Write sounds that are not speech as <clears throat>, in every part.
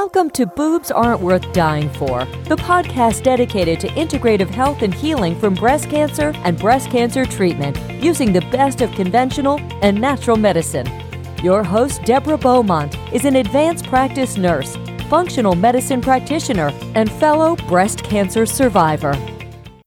Welcome to Boobs Aren't Worth Dying For, the podcast dedicated to integrative health and healing from breast cancer and breast cancer treatment using the best of conventional and natural medicine. Your host, Deborah Beaumont, is an advanced practice nurse, functional medicine practitioner, and fellow breast cancer survivor.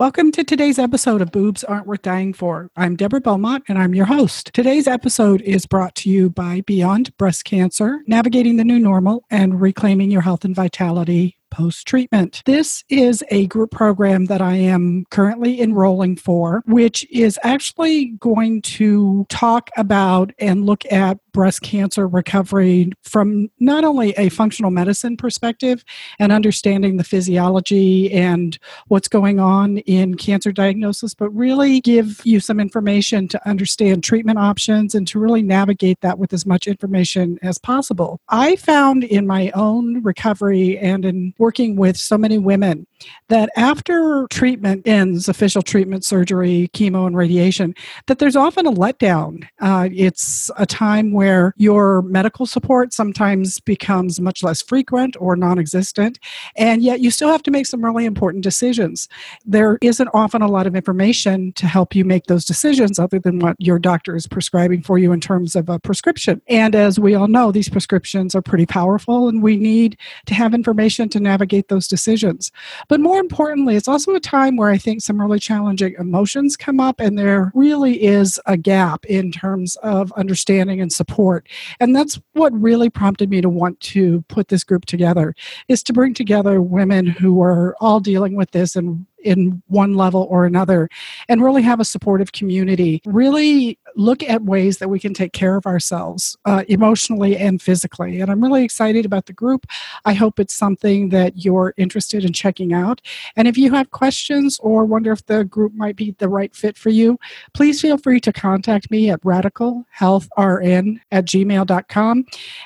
Welcome to today's episode of Boobs Aren't Worth Dying For. I'm Deborah Beaumont and I'm your host. Today's episode is brought to you by Beyond Breast Cancer, Navigating the New Normal, and Reclaiming Your Health and Vitality post treatment. This is a group program that I am currently enrolling for, which is actually going to talk about and look at breast cancer recovery from not only a functional medicine perspective and understanding the physiology and what's going on in cancer diagnosis, but really give you some information to understand treatment options and to really navigate that with as much information as possible. I found in my own recovery and in working with so many women that after treatment ends, official treatment, surgery, chemo, and radiation, that there's often a letdown. Uh, it's a time where your medical support sometimes becomes much less frequent or non existent, and yet you still have to make some really important decisions. There isn't often a lot of information to help you make those decisions other than what your doctor is prescribing for you in terms of a prescription. And as we all know, these prescriptions are pretty powerful, and we need to have information to navigate those decisions. But more importantly, it's also a time where I think some really challenging emotions come up, and there really is a gap in terms of understanding and support. And that's what really prompted me to want to put this group together is to bring together women who are all dealing with this and in one level or another and really have a supportive community really look at ways that we can take care of ourselves uh, emotionally and physically. And i'm really excited about the group. I hope it's something that you're interested in checking out. And if you have questions or wonder if the group might be the right fit for you please feel free to contact me at radicalhealthrn at gmail.com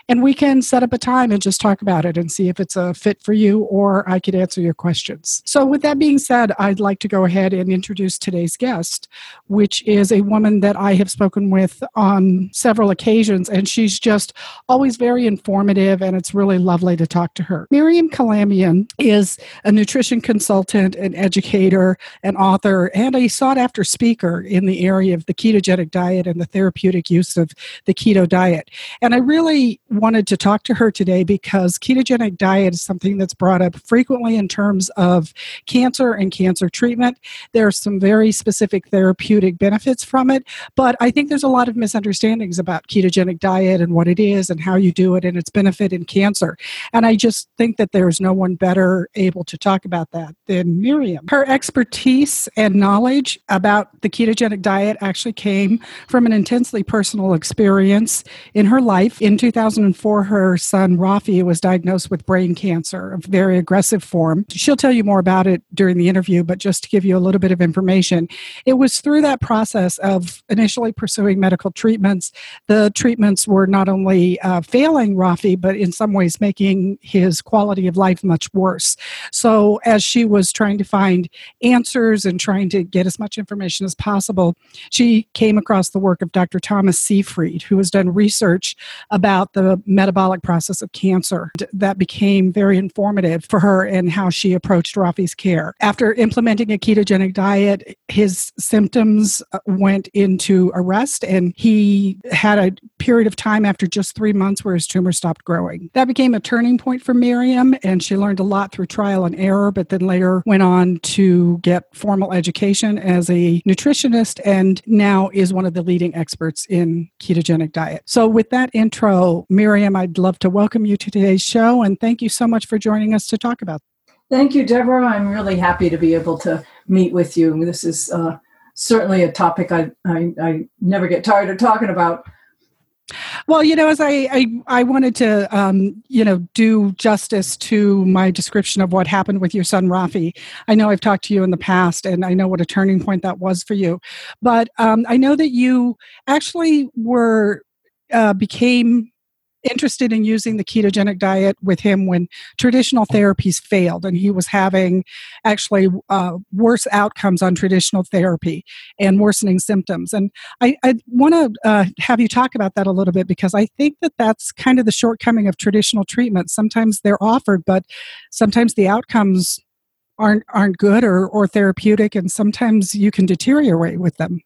and we can set up a time and just talk about it and see if it's a fit for you or i could answer your questions. So with that being said I'd like to go ahead and introduce today's guest, which is a woman that I have spoken with on several occasions, and she's just always very informative, and it's really lovely to talk to her. Miriam Kalamian is a nutrition consultant, an educator, an author, and a sought after speaker in the area of the ketogenic diet and the therapeutic use of the keto diet. And I really wanted to talk to her today because ketogenic diet is something that's brought up frequently in terms of cancer and cancer treatment. There are some very specific therapeutic benefits from it, but I think there's a lot of misunderstandings about ketogenic diet and what it is and how you do it and its benefit in cancer. And I just think that there's no one better able to talk about that than Miriam. Her expertise and knowledge about the ketogenic diet actually came from an intensely personal experience in her life. In 2004, her son Rafi was diagnosed with brain cancer, a very aggressive form. She'll tell you more about it during the interview interview, but just to give you a little bit of information, it was through that process of initially pursuing medical treatments. The treatments were not only uh, failing Rafi, but in some ways making his quality of life much worse. So, as she was trying to find answers and trying to get as much information as possible, she came across the work of Dr. Thomas Seyfried, who has done research about the metabolic process of cancer. That became very informative for her and how she approached Rafi's care. After implementing a ketogenic diet, his symptoms uh, went into arrest and he had a period of time after just three months where his tumor stopped growing. That became a turning point for Miriam and she learned a lot through trial and error, but then later went on to get formal education as a nutritionist and now is one of the leading experts in ketogenic diet. So, with that intro, Miriam, I'd love to welcome you to today's show and thank you so much for joining us to talk about. Thank you, Deborah. I'm really happy to be able to meet with you. This is uh, certainly a topic I, I, I never get tired of talking about. Well, you know, as I I, I wanted to um, you know do justice to my description of what happened with your son Rafi. I know I've talked to you in the past, and I know what a turning point that was for you. But um, I know that you actually were uh, became interested in using the ketogenic diet with him when traditional therapies failed and he was having actually uh, worse outcomes on traditional therapy and worsening symptoms. And I, I want to uh, have you talk about that a little bit because I think that that's kind of the shortcoming of traditional treatment. Sometimes they're offered, but sometimes the outcomes aren't aren't good or, or therapeutic and sometimes you can deteriorate with them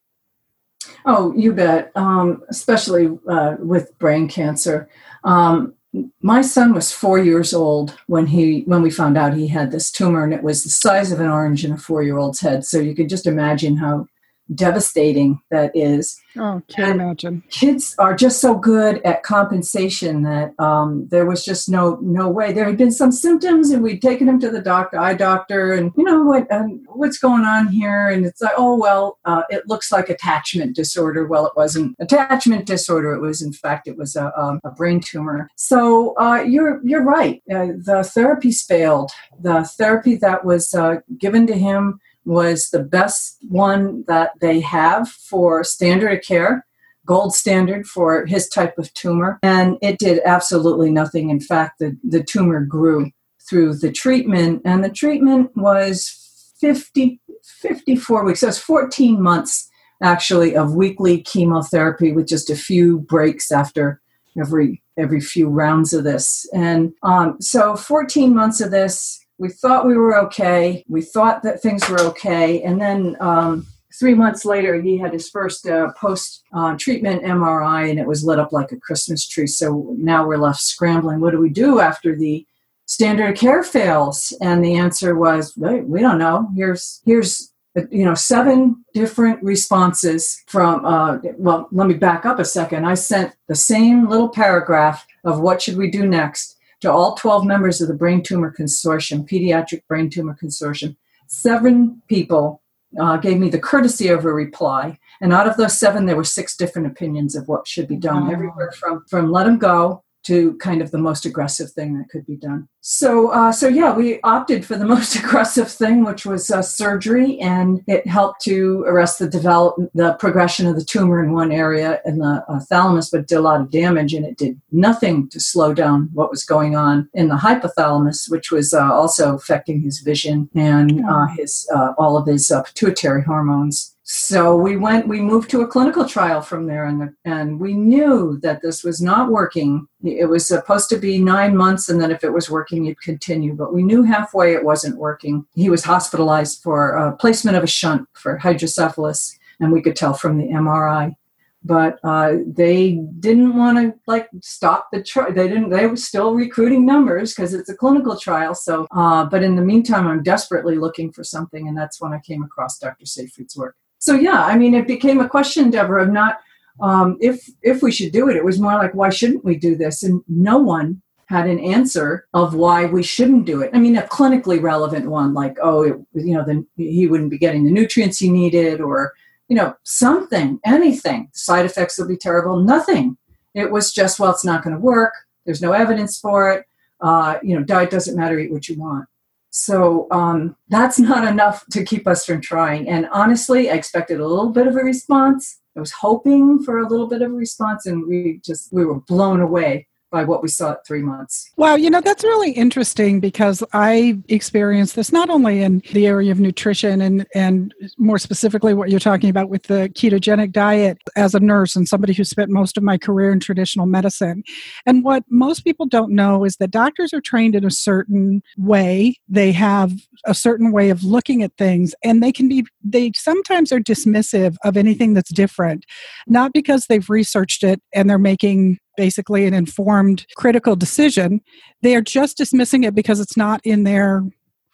oh you bet. Um, especially uh, with brain cancer. Um, my son was four years old when he when we found out he had this tumor and it was the size of an orange in a four year old's head. So you could just imagine how devastating that is. Oh, can't and imagine. Kids are just so good at compensation that um, there was just no no way. There had been some symptoms, and we'd taken him to the doctor, eye doctor, and you know what um, what's going on here? And it's like, oh well, uh, it looks like attachment disorder. Well, it wasn't attachment disorder. It was in fact it was a, um, a brain tumor. So uh, you're you're right. Uh, the therapies failed. The therapy that was uh, given to him was the best one that they have for standard of care, gold standard for his type of tumor. And it did absolutely nothing. In fact, the, the tumor grew through the treatment, and the treatment was 50, 54 weeks. So it's 14 months actually of weekly chemotherapy with just a few breaks after every every few rounds of this. And um, so 14 months of this we thought we were okay. We thought that things were okay. And then um, three months later, he had his first uh, post uh, treatment MRI and it was lit up like a Christmas tree. So now we're left scrambling. What do we do after the standard of care fails? And the answer was, we don't know. Here's, here's, you know, seven different responses from, uh, well, let me back up a second. I sent the same little paragraph of what should we do next to all 12 members of the Brain Tumor Consortium, Pediatric Brain Tumor Consortium. Seven people uh, gave me the courtesy of a reply. And out of those seven, there were six different opinions of what should be done, everywhere from, from let them go to kind of the most aggressive thing that could be done. So, uh, so yeah, we opted for the <laughs> most aggressive thing, which was uh, surgery, and it helped to arrest the develop the progression of the tumor in one area in the uh, thalamus, but did a lot of damage, and it did nothing to slow down what was going on in the hypothalamus, which was uh, also affecting his vision and uh, his uh, all of his pituitary hormones so we went we moved to a clinical trial from there and the, and we knew that this was not working. It was supposed to be nine months and then if it was working you'd continue. But we knew halfway it wasn't working. He was hospitalized for placement of a shunt for hydrocephalus and we could tell from the mri but uh, they didn't want to like stop the trial they didn't they were still recruiting numbers because it's a clinical trial. So uh, but in the meantime i'm desperately looking for something and that's when i came across dr seyfried's work so yeah, I mean, it became a question, Deborah, of not um, if if we should do it. It was more like, why shouldn't we do this? And no one had an answer of why we shouldn't do it. I mean, a clinically relevant one, like, oh, it, you know, then he wouldn't be getting the nutrients he needed, or you know, something, anything. Side effects would be terrible. Nothing. It was just, well, it's not going to work. There's no evidence for it. Uh, you know, diet doesn't matter. Eat what you want. So um, that's not enough to keep us from trying. And honestly, I expected a little bit of a response. I was hoping for a little bit of a response, and we just we were blown away by what we saw at three months. Wow, you know, that's really interesting because I experienced this not only in the area of nutrition and, and more specifically what you're talking about with the ketogenic diet as a nurse and somebody who spent most of my career in traditional medicine. And what most people don't know is that doctors are trained in a certain way, they have a certain way of looking at things, and they can be, they sometimes are dismissive of anything that's different, not because they've researched it and they're making basically an informed critical decision they are just dismissing it because it's not in their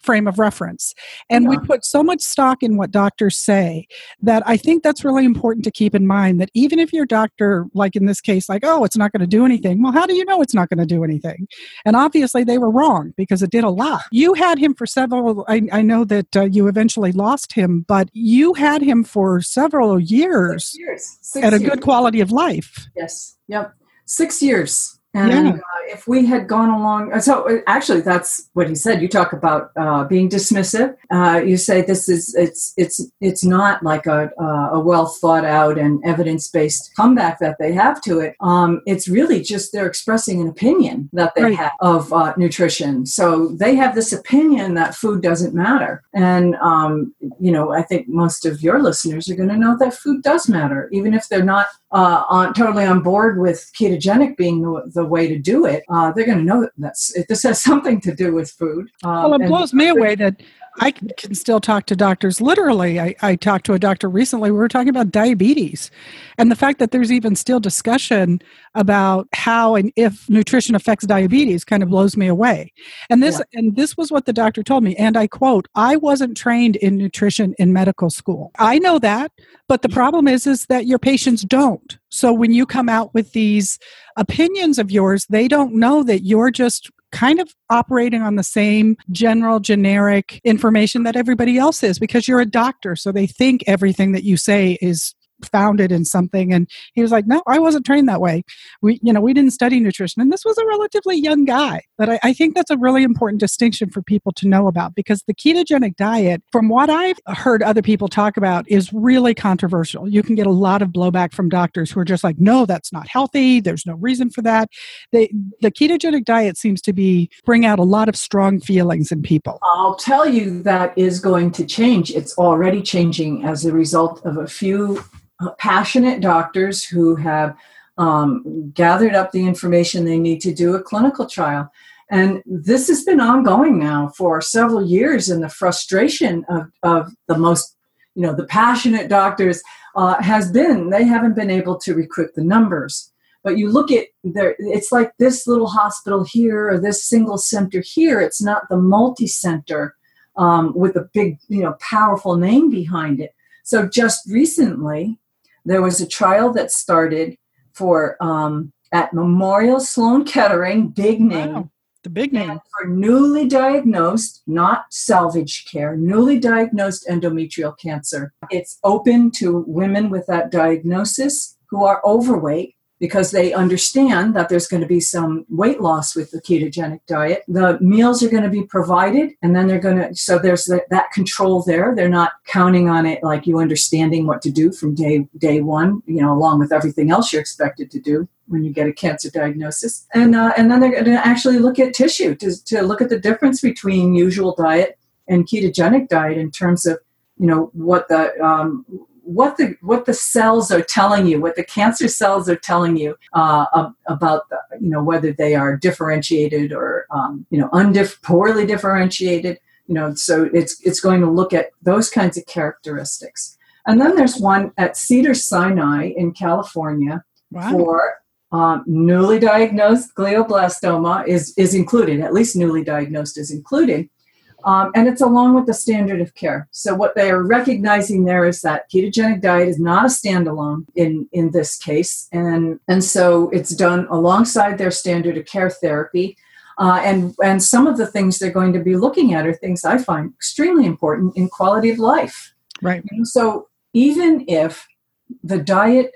frame of reference. And yeah. we put so much stock in what doctors say that I think that's really important to keep in mind that even if your doctor, like in this case, like, oh, it's not going to do anything, well, how do you know it's not going to do anything? And obviously they were wrong because it did a lot. You had him for several, I, I know that uh, you eventually lost him, but you had him for several years, Six years. Six at a years. good quality of life. Yes. Yep six years And Yeah. uh, if we had gone along, uh, so uh, actually, that's what he said. You talk about uh, being dismissive. Uh, you say this is it's it's it's not like a uh, a well thought out and evidence based comeback that they have to it. Um, it's really just they're expressing an opinion that they Right. have of uh, nutrition. So they have this opinion that food doesn't matter, and um, you know, I think most of your listeners are going to know that food does matter, even if they're not uh, on totally on board with ketogenic being the, the way to do it. Uh, they're going to know that that's, it, this has <laughs> something to do with food. Um, Well, it blows me away that I can still talk to doctors. Literally, I, I talked to a doctor recently. We were talking about diabetes and the fact that there's even still discussion about how and if nutrition affects diabetes kind of blows me away. And this and this was what the doctor told me. And I quote, I wasn't trained in nutrition in medical school. I know that, but the problem is is that your patients don't. So when you come out with these opinions of yours, they don't know that you're just kind of operating on the same general generic information that everybody else is because you're a doctor. So they think everything that you say is founded in something and he was like no i wasn't trained that way. We you know we didn't study nutrition and this was a relatively young guy but I, I think that's a really important distinction for people to know about because the ketogenic diet from what i've heard other people talk about is really controversial. You can get a lot of blowback from doctors who are just like no that's not healthy. There's no reason for that. They, the ketogenic diet seems to be bring out a lot of strong feelings in people. I'll tell you that is going to change. It's already changing as a result of a few passionate doctors who have um, gathered up the information they need to do a clinical trial. And this has been ongoing now for several years, and the frustration of, of the most, you know, the passionate doctors uh, has been they haven't been able to recruit the numbers. But you look at there, it's like this little hospital here or this single center here. It's not the multi-center um, with a big, you know, powerful name behind it. So just recently, there was a trial that started for um, at Memorial Sloan Kettering, big name, Wow, the big name. for newly diagnosed, not salvage care, newly diagnosed endometrial cancer. It's open to women with that diagnosis who are overweight because they understand that there's going to be some weight loss with the ketogenic diet. The meals are going to be provided, and then they're going to, so there's that, that control there. They're not counting on it like you understanding what to do from day, day one, you know, along with everything else you're expected to do when you get a cancer diagnosis. And, uh, and then they're going to actually look at tissue to, to look at the difference between usual diet and ketogenic diet in terms of, you know, what the, um, what the what the cells are telling you, what the cancer cells are telling you uh, about the, you know whether they are differentiated or um, you know undif- poorly differentiated. You know, so it's it's going to look at those kinds of characteristics. And then there's one at Cedar Sinai in California wow for um, newly diagnosed glioblastoma is is included. At least newly diagnosed is included. Um, and it's along with the standard of care. So what they are recognizing there is that ketogenic diet is not a standalone in in this case, and and so it's done alongside their standard of care therapy. Uh, and and some of the things they're going to be looking at are things I find extremely important in quality of life. right And so even if the diet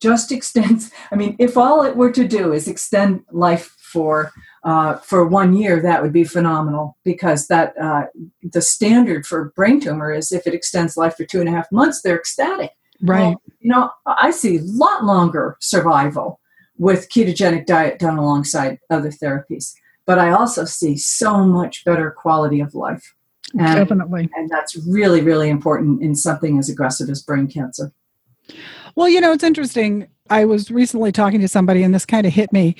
just <laughs> extends, I mean, if all it were to do is extend life for uh, for one year, that would be phenomenal because that uh, the standard for brain tumor is if it extends life for two and a half months, they're ecstatic. right Well, you know, I see a lot longer survival with ketogenic diet done alongside other therapies, but I also see so much better quality of life. And, definitely and that's really, really important in something as aggressive as brain cancer. Well, you know, it's interesting. I was recently talking to somebody, and this kind of hit me.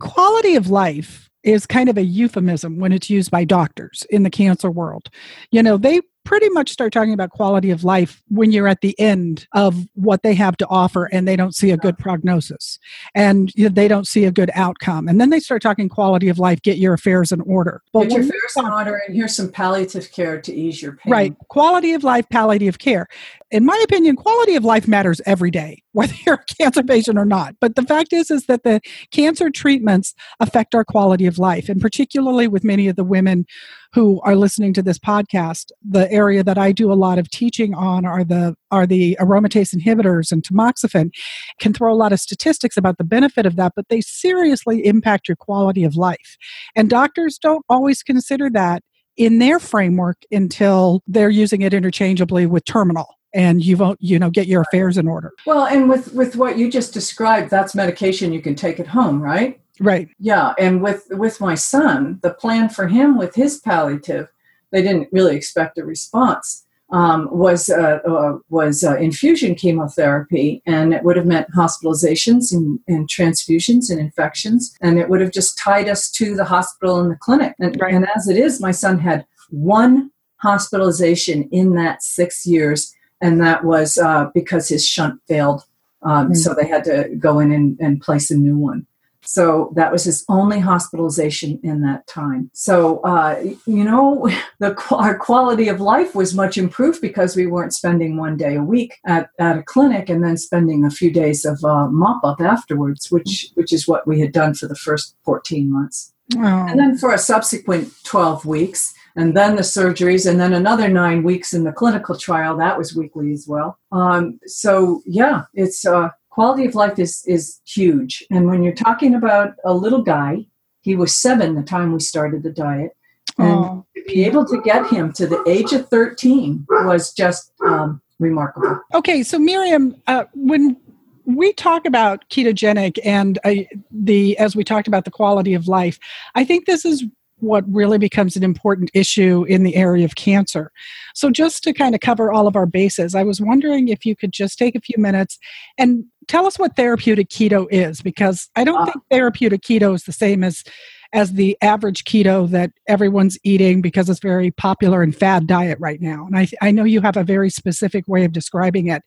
Quality of life is kind of a euphemism when it's used by doctors in the cancer world. You know, they pretty much start talking about quality of life when you're at the end of what they have to offer and they don't see a good prognosis and they don't see a good outcome. And then they start talking quality of life, get your affairs in order. Get your affairs in order, and here's some palliative care to ease your pain. Right. Quality of life, palliative care. In my opinion, quality of life matters every day, <laughs> whether you're a cancer patient or not. But the fact is, is that the cancer treatments affect our quality of life, and particularly with many of the women who are listening to this podcast, the area that I do a lot of teaching on are the are the aromatase inhibitors and tamoxifen. Can throw a lot of statistics about the benefit of that, but they seriously impact your quality of life. And doctors don't always consider that in their framework until they're using it interchangeably with terminal and you won't you know get your affairs in order well and with with what you just described that's medication you can take at home right right yeah and with with my son the plan for him with his palliative they didn't really expect a response um, was uh, uh, was uh, infusion chemotherapy, and it would have meant hospitalizations and, and, transfusions and infections, and it would have just tied us to the hospital and the clinic. And, right. and as it is, my son had one hospitalization in that six years, and that was uh, because his shunt failed. Um, mm-hmm. So they had to go in and, and place a new one. So that was his only hospitalization in that time. So, uh, you know, <laughs> the, our quality of life was much improved because we weren't spending one day a week at, at a clinic and then spending a few days of uh, mop up afterwards, which, which is what we had done for the first 14 months. Oh. And then for a subsequent 12 weeks, and then the surgeries, and then another nine weeks in the clinical trial. That was weekly as well. Um, so, yeah, it's uh, quality of life is is huge. And when you're talking about a little guy, he was seven the time we started the diet, and oh. to be able to get him to the age of 13 was just um, remarkable. Okay, so Miriam, uh, when we talk about ketogenic and uh, the as we talked about the quality of life, I think this is what really becomes an important issue in the area of cancer. So, just to kind of cover all of our bases, I was wondering if you could just take a few minutes and tell us what therapeutic keto is, because I don't uh, think therapeutic keto is the same as as the average keto that everyone's eating because it's very popular and fad diet right now. And I, I know you have a very specific way of describing it.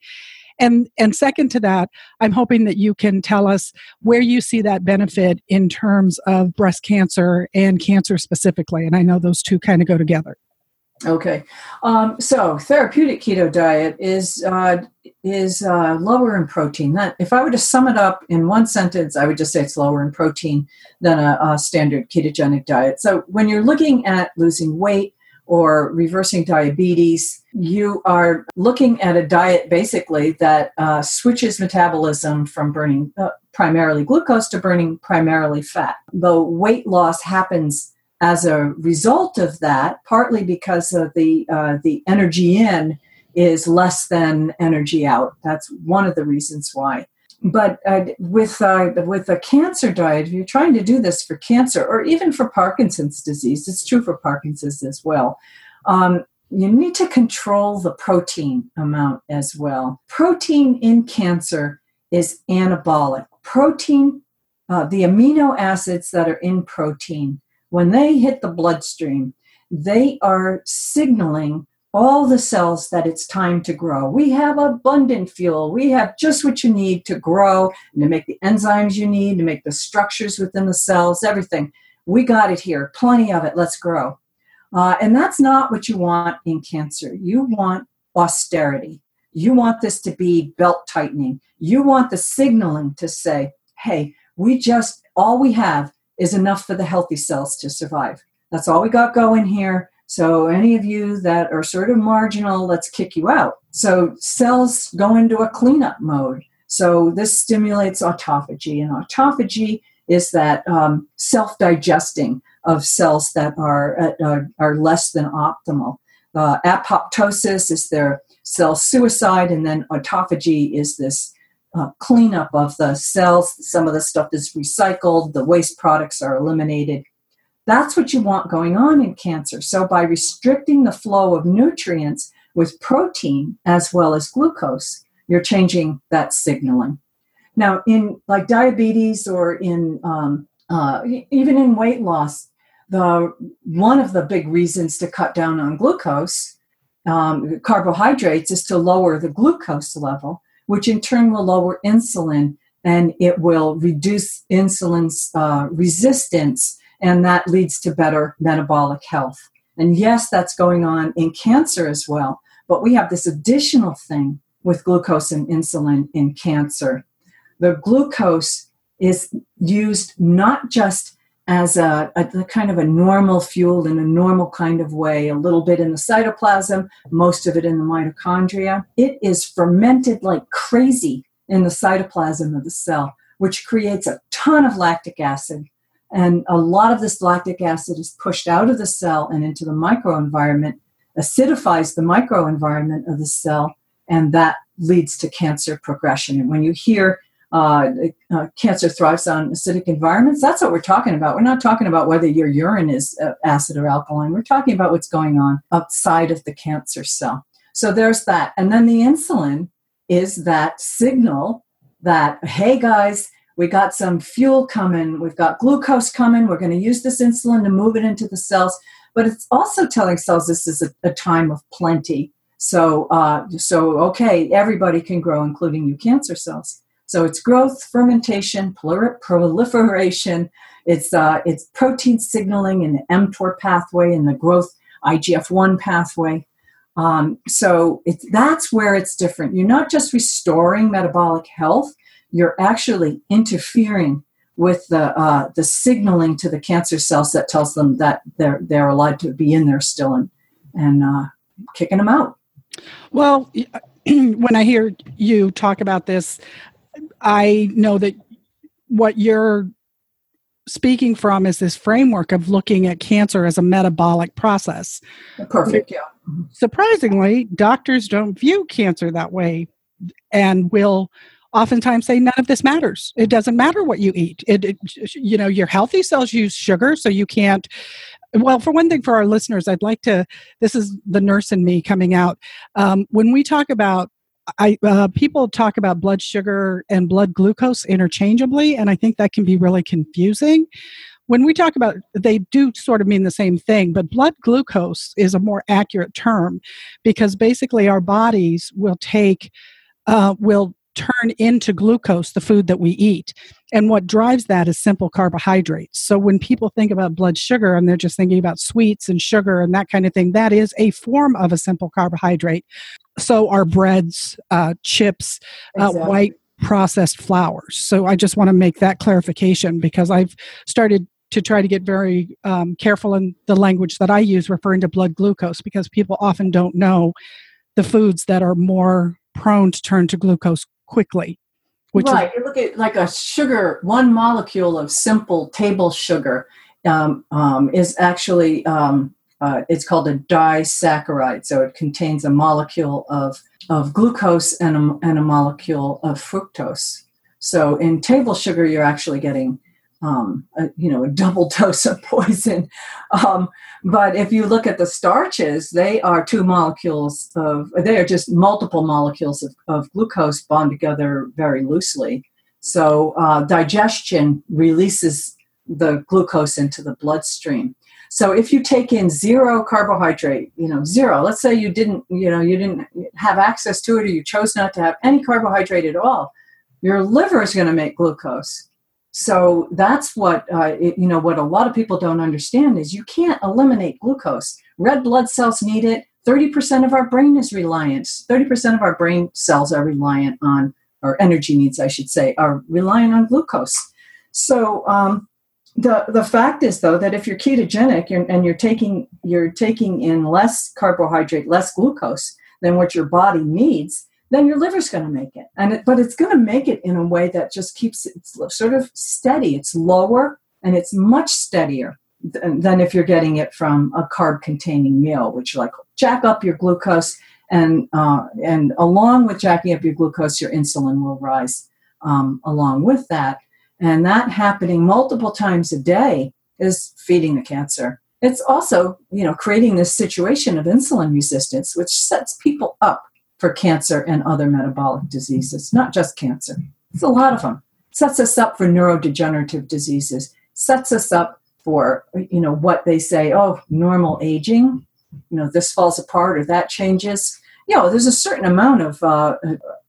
And, and second to that, I'm hoping that you can tell us where you see that benefit in terms of breast cancer and cancer specifically. And I know those two kind of go together. Okay, um, so therapeutic keto diet is uh, is uh, lower in protein. That if I were to sum it up in one sentence, I would just say it's lower in protein than a, a standard ketogenic diet. So when you're looking at losing weight, or reversing diabetes, you are looking at a diet basically that uh, switches metabolism from burning uh, primarily glucose to burning primarily fat. The weight loss happens as a result of that, partly because of the uh, the energy in is less than energy out. That's one of the reasons why but uh, with uh, with a cancer diet, if you're trying to do this for cancer or even for Parkinson's disease, it's true for Parkinson's as well. Um, you need to control the protein amount as well. Protein in cancer is anabolic. Protein, uh, the amino acids that are in protein, when they hit the bloodstream, they are signaling all the cells that it's time to grow. We have abundant fuel. We have just what you need to grow and to make the enzymes you need, to make the structures within the cells, everything. We got it here, plenty of it. Let's grow. Uh, and that's not what you want in cancer. You want austerity. You want this to be belt tightening. You want the signaling to say, hey, we just, all we have is enough for the healthy cells to survive. That's all we got going here. So, any of you that are sort of marginal, let's kick you out. So, cells go into a cleanup mode. So, this stimulates autophagy, and autophagy is that um, self digesting of cells that are, uh, are less than optimal. Uh, apoptosis is their cell suicide, and then autophagy is this uh, cleanup of the cells. Some of the stuff is recycled, the waste products are eliminated, that's what you want going on in cancer. So, by restricting the flow of nutrients with protein as well as glucose, you're changing that signaling. Now, in like diabetes or in um, uh, even in weight loss, the one of the big reasons to cut down on glucose, um, carbohydrates, is to lower the glucose level, which in turn will lower insulin and it will reduce insulin's uh, resistance and that leads to better metabolic health. And yes, that's going on in cancer as well, but we have this additional thing with glucose and insulin in cancer. The glucose is used not just as a, a, kind of a normal fuel in a normal kind of way, a little bit in the cytoplasm, most of it in the mitochondria. It is fermented like crazy in the cytoplasm of the cell, which creates a ton of lactic acid. And a lot of this lactic acid is pushed out of the cell and into the microenvironment, acidifies the microenvironment of the cell, and that leads to cancer progression. And when you hear uh, uh, cancer thrives on acidic environments. That's what we're talking about. We're not talking about whether your urine is uh, acid or alkaline. We're talking about what's going on outside of the cancer cell. So there's that. And then the insulin is that signal that, hey guys, we got some fuel coming, we've got glucose coming, we're going to use this insulin to move it into the cells. But it's also telling cells this is a, a time of plenty. So, uh, so okay, everybody can grow, including you cancer cells. So it's growth, fermentation, proliferation. It's uh, it's protein signaling in the mTOR pathway and the growth IGF-1 pathway. Um, so it's that's where it's different. You're not just restoring metabolic health; you're actually interfering with the uh, the signaling to the cancer cells that tells them that they're they're allowed to be in there still and and uh, kicking them out. Well, <clears throat> when I hear you talk about this, I know that what you're speaking from is this framework of looking at cancer as a metabolic process. Perfect, yeah. Surprisingly, doctors don't view cancer that way and will oftentimes say none of this matters. It doesn't matter what you eat. It, it, you know your healthy cells use sugar, so you can't. Well, for one thing, for our listeners, I'd like to. This is the nurse in me coming out. Um, when we talk about I uh, people talk about blood sugar and blood glucose interchangeably, and I think that can be really confusing. When we talk about, they do sort of mean the same thing, but blood glucose is a more accurate term because basically our bodies will take, uh, will turn into glucose the food that we eat. And what drives that is simple carbohydrates. So when people think about blood sugar and they're just thinking about sweets and sugar and that kind of thing, that is a form of a simple carbohydrate. So are breads, uh, chips, uh, exactly. uh, white processed flours. So I just want to make that clarification because I've started to try to get very um, careful in the language that I use referring to blood glucose because people often don't know the foods that are more prone to turn to glucose quickly. right. Is, you look at like a sugar, one molecule of simple table sugar um, um, is actually, um, uh, it's called a disaccharide. So it contains a molecule of, of glucose and a, and a molecule of fructose. So in table sugar, you're actually getting um, a, you know, a double <laughs> dose of poison. Um, but if you look at the starches, they are two molecules of, they are just multiple molecules of, of glucose bound together very loosely. So uh, digestion releases the glucose into the bloodstream. So if you take in zero carbohydrate, you know, zero, let's say you didn't, you know, you didn't have access to it or you chose not to have any carbohydrate at all, your liver is going to make glucose so that's what uh, it, you know. What a lot of people don't understand is you can't eliminate glucose. Red blood cells need it. Thirty percent of our brain is reliant. Thirty percent of our brain cells are reliant on, or energy needs, I should say, are reliant on glucose. So um, the the fact is though that if you're ketogenic you're, and you're taking you're taking in less carbohydrate, less glucose than what your body needs, then your liver's going to make it. And it, but it's going to make it in a way that just keeps it sort of steady. It's lower and it's much steadier than, if you're getting it from a carb-containing meal, which like jack up your glucose, and uh, and along with jacking up your glucose, your insulin will rise um, along with that. And that happening multiple times a day is feeding the cancer. It's also, you know, creating this situation of insulin resistance, which sets people up for cancer and other metabolic diseases, not just cancer. It's a lot of them. Sets us up for neurodegenerative diseases, sets us up for, you know, what they say, oh, normal aging, you know, this falls apart or that changes. You know, there's a certain amount of uh,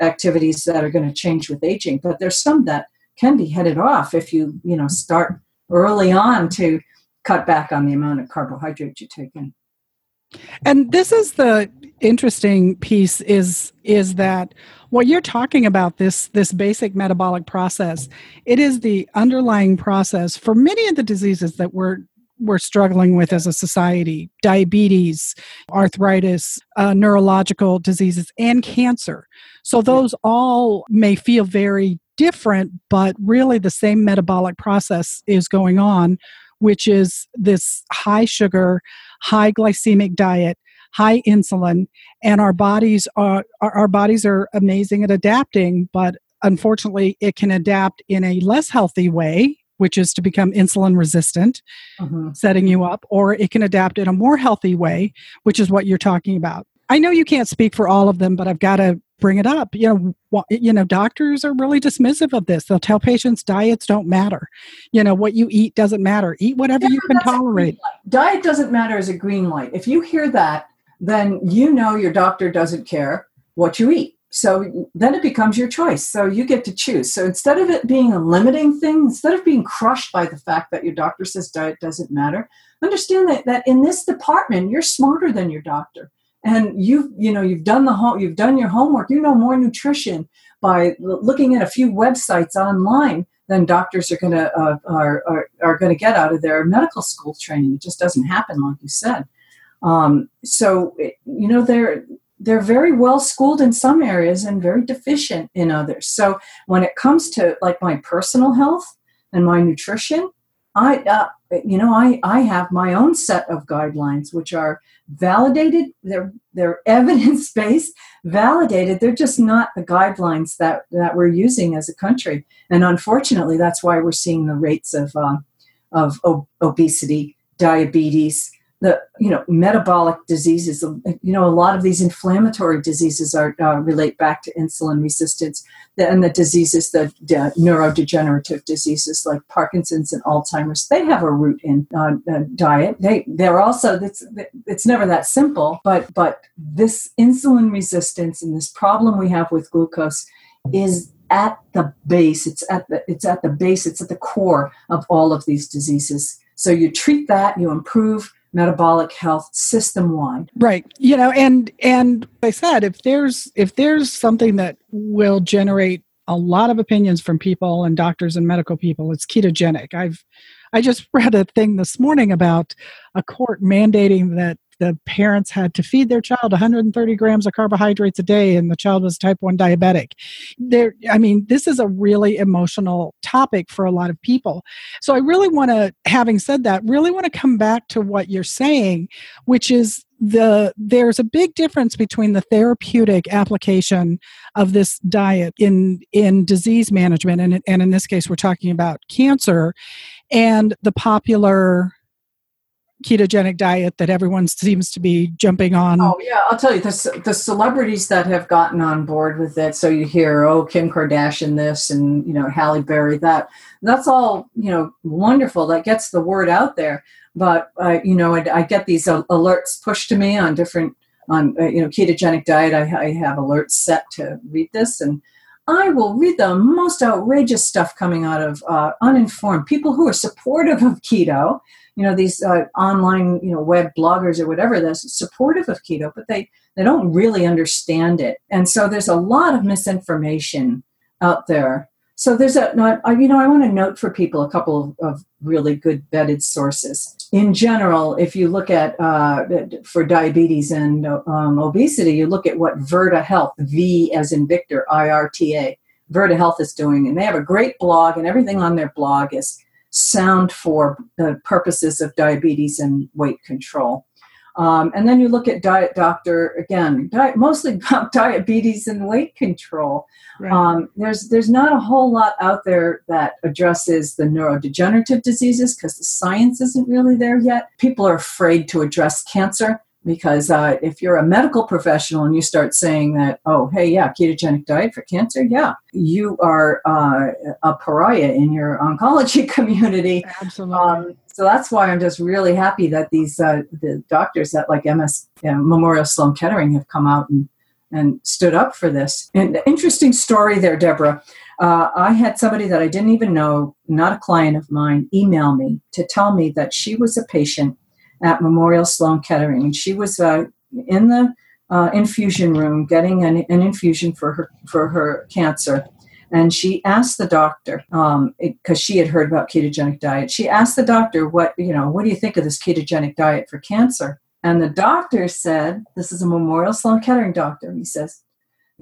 activities that are going to change with aging, but there's some that can be headed off if you, you know, start early on to cut back on the amount of carbohydrate you take in. And this is the interesting piece is is that what you're talking about this this basic metabolic process it is the underlying process for many of the diseases that we're we're struggling with as a society diabetes arthritis uh, neurological diseases and cancer. So those all may feel very different but really the same metabolic process is going on which is this high sugar high glycemic diet high insulin and our bodies are our, bodies are amazing at adapting but unfortunately it can adapt in a less healthy way which is to become insulin resistant mm-hmm. setting you up or it can adapt in a more healthy way which is what you're talking about i know you can't speak for all of them but i've got to bring it up you know you know doctors are really dismissive of this they'll tell patients diets don't matter you know what you eat doesn't matter eat whatever yeah, you can tolerate diet doesn't matter as a green light if you hear that then you know your doctor doesn't care what you eat. So then it becomes your choice. So you get to choose. So instead of it being a limiting thing, instead of being crushed by the fact that your doctor says diet doesn't matter, understand that, that in this department you're smarter than your doctor. And you've you know you've done the home you've done your homework. You know more nutrition by looking at a few websites online than doctors are going to uh, are, are, are going to get out of their medical school training. It just doesn't happen, like you said. Um, so you know they're they're very well schooled in some areas and very deficient in others. So when it comes to like my personal health and my nutrition, I uh, you know I I have my own set of guidelines which are validated. They're they're <laughs> evidence based, validated. They're just not the guidelines that that we're using as a country. And unfortunately, that's why we're seeing the rates of uh, of obesity, diabetes the you know metabolic diseases you know a lot of these inflammatory diseases are uh, relate back to insulin resistance and the diseases the neurodegenerative diseases like parkinson's and alzheimer's they have a root in uh, diet. They they're also it's it's never that simple but but this insulin resistance and this problem we have with glucose is at the base it's at the it's at the base it's at the core of all of these diseases. So you treat that you improve metabolic health system wide. Right. You know and and i said if there's if there's something that will generate a lot of opinions from people and doctors and medical people it's ketogenic. I've i just <laughs> read a thing this morning about a court mandating that the parents had to feed their child 130 grams of carbohydrates a day and the child was type 1 diabetic. There i mean this is a really emotional topic for a lot of people. So i really want to having said that really want to come back to what you're saying which is the there's a big difference between the therapeutic application of this diet in in disease management and, and in this case we're talking about cancer and the popular ketogenic diet that everyone seems to be jumping on. Oh yeah, I'll tell you the the celebrities that have gotten on board with it. So you hear, oh, Kim Kardashian this, and you know Halle Berry that. That's all you know, wonderful. That gets the word out there. But uh, you know, I, I, get these alerts pushed to me on different on uh, you know ketogenic diet. I, I have alerts set to read this and. I will read the most outrageous stuff coming out of uh, uninformed people who are supportive of keto. You know these uh, online you know web bloggers or whatever that's supportive of keto but they they don't really understand it. And so there's a lot of misinformation out there so there's a you know i want to note for people a couple of, really good vetted sources in general if you look at uh, for diabetes and um, obesity you look at what virta health v as in victor irta virta health is doing and they have a great blog and everything on their blog is sound for the purposes of diabetes and weight control. Um, and then you look at Diet Doctor again, diet, mostly <laughs> about diabetes and weight control. Right. Um, there's there's not a whole lot out there that addresses the neurodegenerative diseases because the science isn't really there yet. People are afraid to address cancer because uh, if you're a medical professional and you start saying that oh hey yeah ketogenic diet for cancer yeah you are uh, a pariah in your oncology <laughs> community. Absolutely. Um, so that's why i'm just really happy that these uh, the doctors at like ms you know, memorial sloan kettering have come out and and stood up for this. And interesting story there deborah uh, I had somebody that I didn't even know, not a client of mine, email me to tell me that she was a patient at Memorial Sloan Kettering. She was uh, in the uh, infusion room getting an, an infusion for her for her cancer. And she asked the doctor because um, she had heard about ketogenic diet. She asked the doctor what you know what do you think of this ketogenic diet for cancer? And the doctor said this is a memorial sloan kettering doctor. He says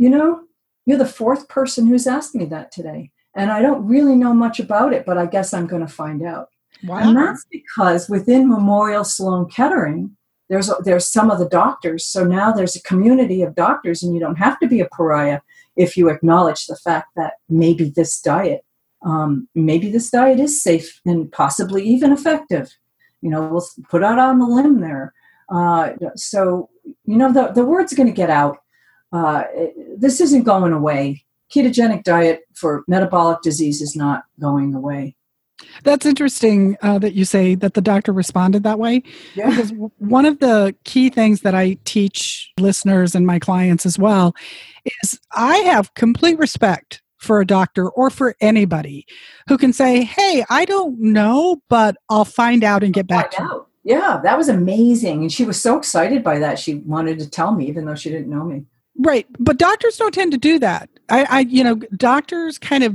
you know you're the fourth person who's asked me that today and i don't really know much about it but i guess i'm going to find out wow. and that's because within memorial sloan kettering there's there's some of the doctors so now there's a community of doctors and you don't have to be a pariah if you acknowledge the fact that maybe this diet um, maybe this diet is safe and possibly even effective. You know we'll put out on the limb there. Uh, so you know the, the word's going to get out. Uh, this isn't going away. Ketogenic diet for metabolic disease is not going away that's interesting uh, that you say that the doctor responded that way. Yeah. Because one of the key things that I teach listeners and my clients as well is I have complete respect for a doctor or for anybody who can say, Hey, I don't know, but I'll find out and get back to you. Yeah, that was amazing. And she was so excited by that. She wanted to tell me, even though she didn't know me. Right. But doctors don't tend to do that. I, I you know, doctors kind of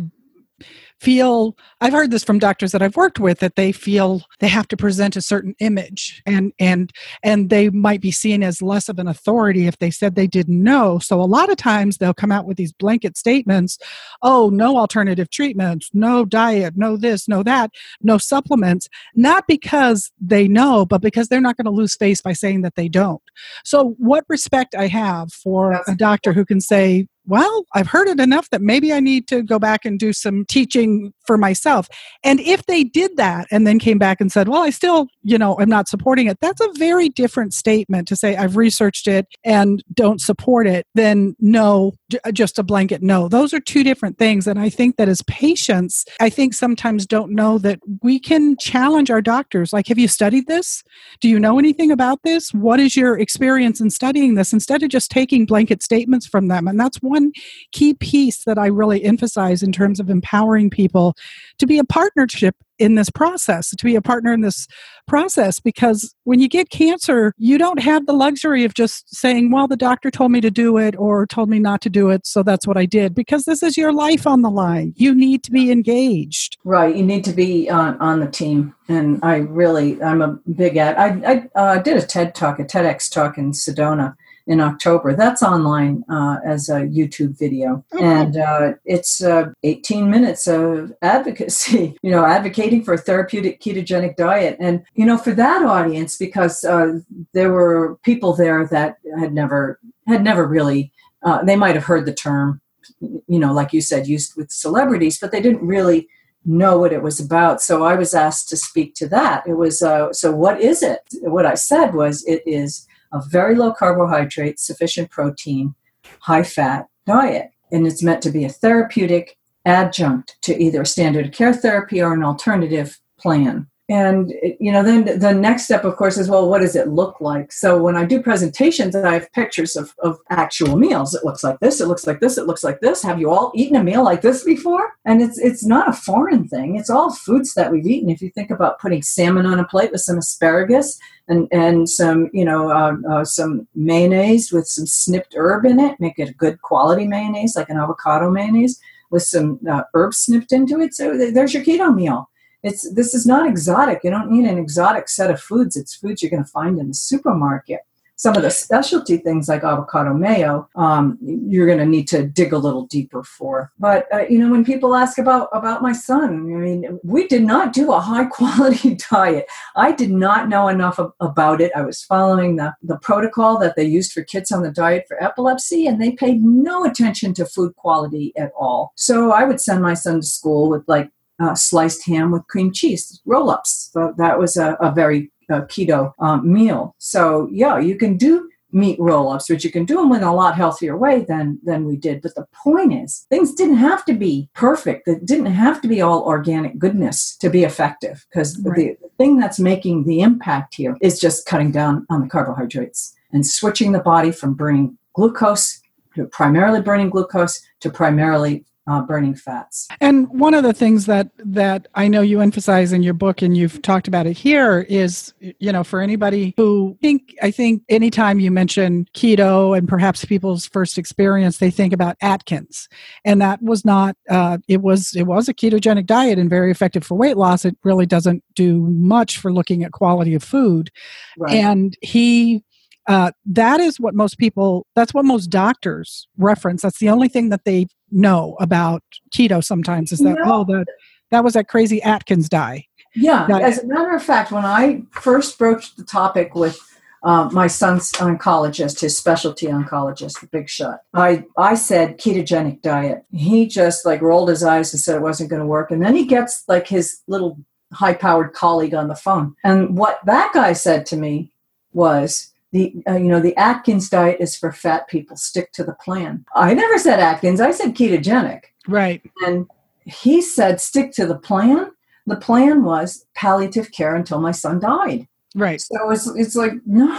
feel i've heard this from doctors that i've worked with that they feel they have to present a certain image and and and they might be seen as less of an authority if they said they didn't know. So a lot of times they'll come out with these blanket statements oh no alternative treatments no diet no this no that no supplements not because they know but because they're not going to lose face by saying that they don't. So what respect i have for a doctor who can say well, I've heard it enough that maybe I need to go back and do some teaching for myself. And if they did that and then came back and said, well, I still, you know, I'm not supporting it, that's a very different statement to say, I've researched it and don't support it, Then no, uh, just a blanket no. Those are two different things. And I think that as patients, I think sometimes don't know that we can challenge our doctors. Like, have you studied this? Do you know anything about this? What is your experience in studying this? Instead of just taking blanket statements from them. And that's one one key piece that I really emphasize in terms of empowering people to be a partnership in this process, to be a partner in this process. Because when you get cancer, you don't have the luxury of just saying, well, the doctor told me to do it or told me not to do it, so that's what I did. Because this is your life on the line. You need to be engaged. Right. You need to be on, on the team. And I really, I'm a big ad. I, I uh, did a TED talk, a TEDx talk in Sedona in October. That's online uh, as a YouTube video, okay. and uh, it's uh, 18 minutes of advocacy. <laughs> You know, advocating for a therapeutic ketogenic diet, and you know, for that audience, because uh, there were people there that had never had never really. Uh, they might have heard the term, you know, like you said, used with celebrities, but they didn't really know what it was about. So I was asked to speak to that. It was uh, so. What is it? What I said was, it is a very low carbohydrate, sufficient protein, high fat diet. And it's meant to be a therapeutic adjunct to either a standard care therapy or an alternative plan and you know then the next step of course is well what does it look like? So when i do presentations i have pictures of, of actual meals. It looks like this it looks like this it looks like this. Have you all eaten a meal like this before? And it's it's not a foreign thing. It's all foods that we've eaten. If you think about putting salmon on a plate with some asparagus and and some you know uh, uh, some mayonnaise with some snipped herb in it make it a good quality mayonnaise like an avocado mayonnaise with some uh, herbs snipped into it. So there's your keto meal it's this is not exotic. You don't need an exotic set of foods. It's foods you're going to find in the supermarket. Some of the specialty things like avocado mayo, um, you're going to need to dig a little deeper for. But uh, you know, when people ask about about my son, I mean, we did not do a high <laughs> quality diet. I did not know enough of, about it. I was following the the protocol that they used for kids on the diet for epilepsy, and they paid no attention to food quality at all. So I would send my son to school with like uh, sliced ham with cream cheese, roll ups. So that was a, a very uh, keto um, meal. So, yeah, you can do meat roll ups, which you can do them in a lot healthier way than, than we did. But the point is, things didn't have to be perfect. It didn't have to be all organic goodness to be effective because right. the thing that's making the impact here is just cutting down on the carbohydrates and switching the body from burning glucose to primarily burning glucose to primarily uh, burning fats. And one of the things that that I know you emphasize in your book, and you've talked about it here, is you know for anybody who think I think anytime you mention keto and perhaps people's first experience, they think about Atkins, and that was not. Uh, it was it was a ketogenic diet and very effective for weight loss. It really doesn't do much for looking at quality of food, right. and he uh, that is what most people that's what most doctors reference that's the only thing that they know about keto sometimes is that oh that that was that crazy atkins diet yeah as a matter of fact when i first broached the topic with uh, my son's oncologist, his specialty oncologist, the big shot. I, I said ketogenic diet. He just like rolled his eyes and said it wasn't going to work. And then he gets like his little high powered colleague on the phone. And what that guy said to me was, the uh, you know the Atkins diet is for fat people. Stick to the plan. I never said Atkins. I said ketogenic. Right. And he said stick to the plan. The plan was palliative care until my son died. Right. So it's it's like no,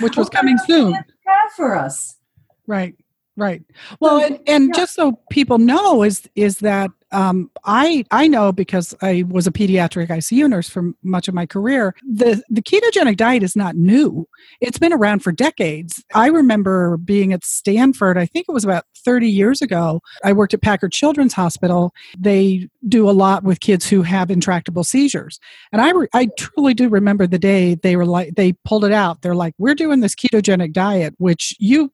which was coming soon. For us. Right. Right. Well, and, and just so people know is is that um, I I know because I was a pediatric ICU nurse for much of my career. The the ketogenic diet is not new. It's been around for decades. I remember being at Stanford. I think it was about 30 years ago. I worked at Packard Children's Hospital. They do a lot with kids who have intractable seizures, and I re- I truly do remember the day they were like they pulled it out. They're like, we're doing this ketogenic diet, which you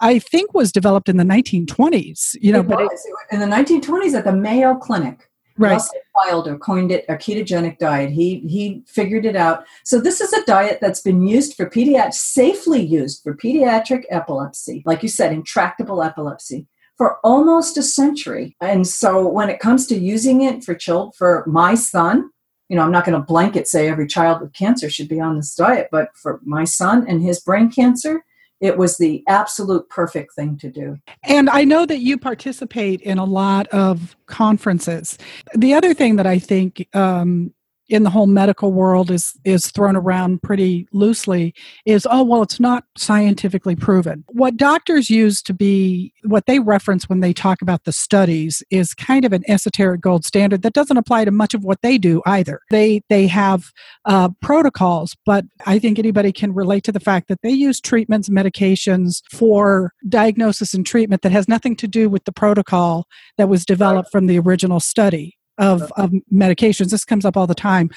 I think was developed in the 1920s. You know, it but it, in the 1920s at the Mayo Clinic. Right. Russell Wilder coined it a ketogenic diet. He he figured it out. So this is a diet that's been used for pediatric, safely used for pediatric epilepsy, like you said, intractable epilepsy, for almost a century. And so when it comes to using it for child for my son, you know, I'm not going to blanket say every child with cancer should be on this diet, but for my son and his brain cancer, it was the absolute perfect thing to do. And I know that you participate in a lot of conferences. The other thing that I think um, in the whole medical world is is thrown around pretty loosely is oh well it's not scientifically proven. What doctors use to be what they reference when they talk about the studies is kind of an esoteric gold standard that doesn't apply to much of what they do either. They they have uh, protocols but i think anybody can relate to the fact that they use treatments medications for diagnosis and treatment that has nothing to do with the protocol that was developed from the original study of, of medications. This comes up all the time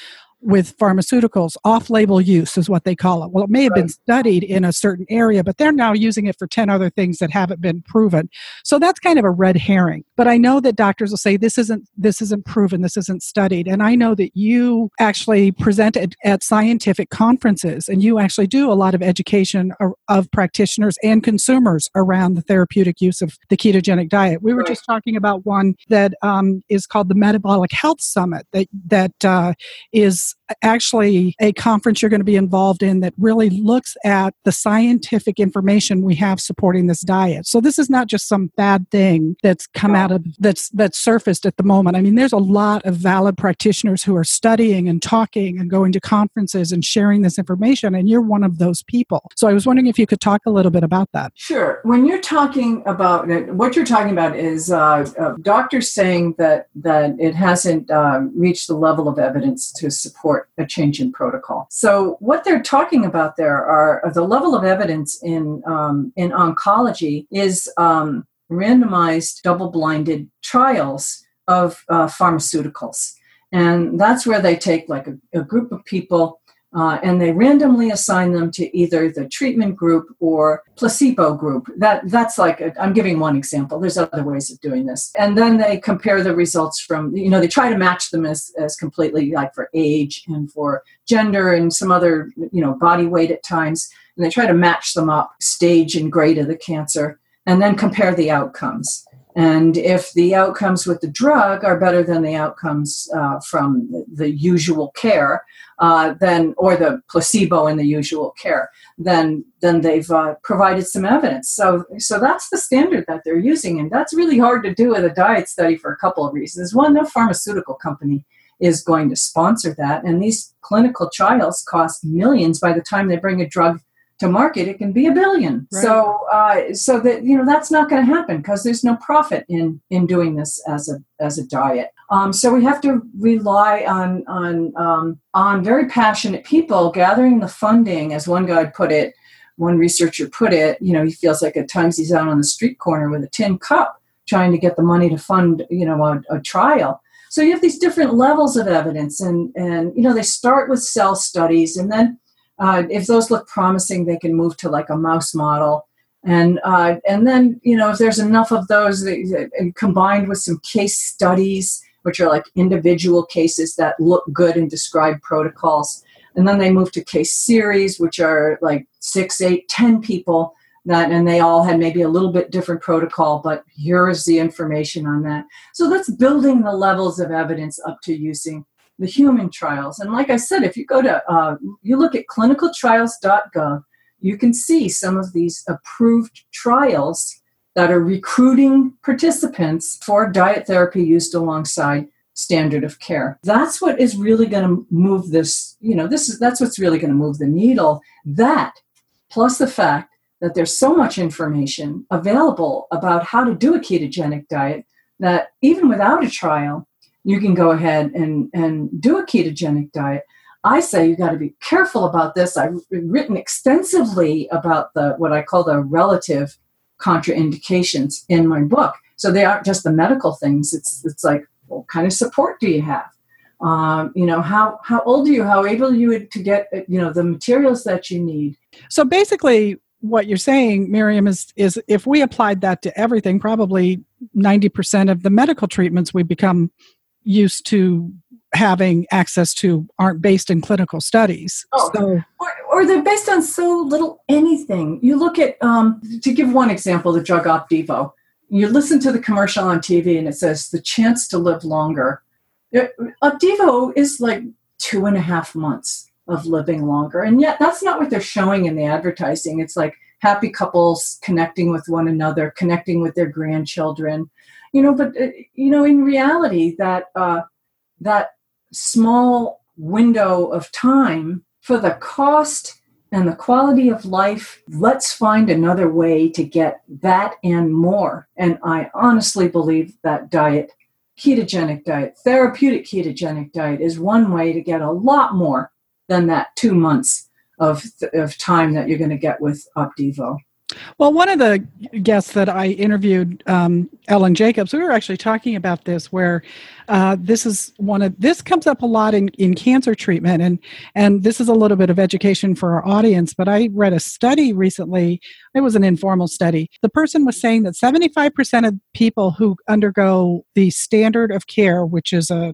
with pharmaceuticals. Off label use is what they call it. Well, it may have right. been studied in a certain area, but they're now using it for 10 other things that haven't been proven. So that's kind of a red herring. But I know that doctors will say this isn't this isn't proven, this isn't studied. And I know that you actually present at, at scientific conferences and you actually do a lot of education of, of, practitioners and consumers around the therapeutic use of the ketogenic diet. We were right. just talking about one that um, is called the Metabolic Health Summit that that uh, is actually a conference you're going to be involved in that really looks at the scientific information we have supporting this diet. So this is not just some bad thing that's come out of that's that's surfaced at the moment. I mean, there's a lot of valid practitioners who are studying and talking and going to conferences and sharing this information, and you're one of those people. So I was wondering if you could talk a little bit about that. Sure. When you're talking about it, what you're talking about is uh, uh, doctors saying that that it hasn't uh, reached the level of evidence to support support a change in protocol. So what they're talking about there are the level of evidence in um, in oncology is um, randomized, double-blinded trials of uh, pharmaceuticals, and that's where they take like a, a group of people uh, and they randomly assign them to either the treatment group or placebo group. That that's like i am giving one example. There's other ways of doing this, and then they compare the results from you know they try to match them as as completely like for age and for gender and some other you know body weight at times, and they try to match them up stage and grade of the cancer, and then compare the outcomes. And if the outcomes with the drug are better than the outcomes uh, from the usual care, uh, then or the placebo in the usual care, then then they've uh, provided some evidence. So so that's the standard that they're using, and that's really hard to do with a diet study for a couple of reasons. One, no pharmaceutical company is going to sponsor that, and these clinical trials cost millions by the time they bring a drug to market, it can be a billion. Right. So, uh, so that you know that's not going to happen because there's no profit in in doing this as a as a diet. Um, so we have to rely on on um, on very passionate people gathering the funding, as one guy put it. One researcher put it. You know, he feels like at times he's out on the street corner with a tin cup trying to get the money to fund you know a, a trial. So you have these different levels of evidence, and and you know they start with cell studies, and then uh, if those look promising, they can move to like a mouse model. And uh, and then you know if there's enough of those that, that, combined with some case studies, which are like individual cases that look good and describe protocols, and then they move to case series, which are like six, eight, ten people that, and they all had maybe a little bit different protocol, but here is the information on that. So that's building the levels of evidence up to using the human trials. And like I said, if you go to, uh, you look at clinicaltrials.gov, you can see some of these approved trials that are recruiting participants for diet therapy used alongside standard of care. That's what is really going to move this, you know, this is that's what's really going to move the needle. That plus the fact that there's so much information available about how to do a ketogenic diet that even without a trial, you can go ahead and, and do a ketogenic diet. I say you got to be careful about this. I've written extensively about the what I call the relative contraindications in my book. So they aren't just the medical things. It's it's like what kind of support do you have? Um, you know how how old are you? How able are you to get you know the materials that you need? So basically, what you're saying, Miriam, is is if we applied that to everything, probably 90% of the medical treatments we become used to having access to aren't based in clinical studies. Oh, so, or, or they're based on so little anything. You look at, um, to give one example, the drug Opdivo. You listen to the commercial on TV and it says the chance to live longer. It, Opdivo is like two and a half months of living longer. And yet, that's not what they're showing in the advertising. It's like happy couples connecting with one another, connecting with their grandchildren. You know, but uh, you know, in reality, that uh, that small window of time for the cost and the quality of life, let's find another way to get that and more. And I honestly believe that diet, ketogenic diet, therapeutic ketogenic diet, is one way to get a lot more than that two months of, of time that you're going to get with Opdivo. Well, one of the guests that I interviewed, um, Ellen Jacobs, we were actually talking about this, where uh, this is one of this comes up a lot in, in cancer treatment, and and this is a little bit of education for our audience. But I read a study recently; it was an informal study. The person was saying that seventy five percent of people who undergo the standard of care, which is a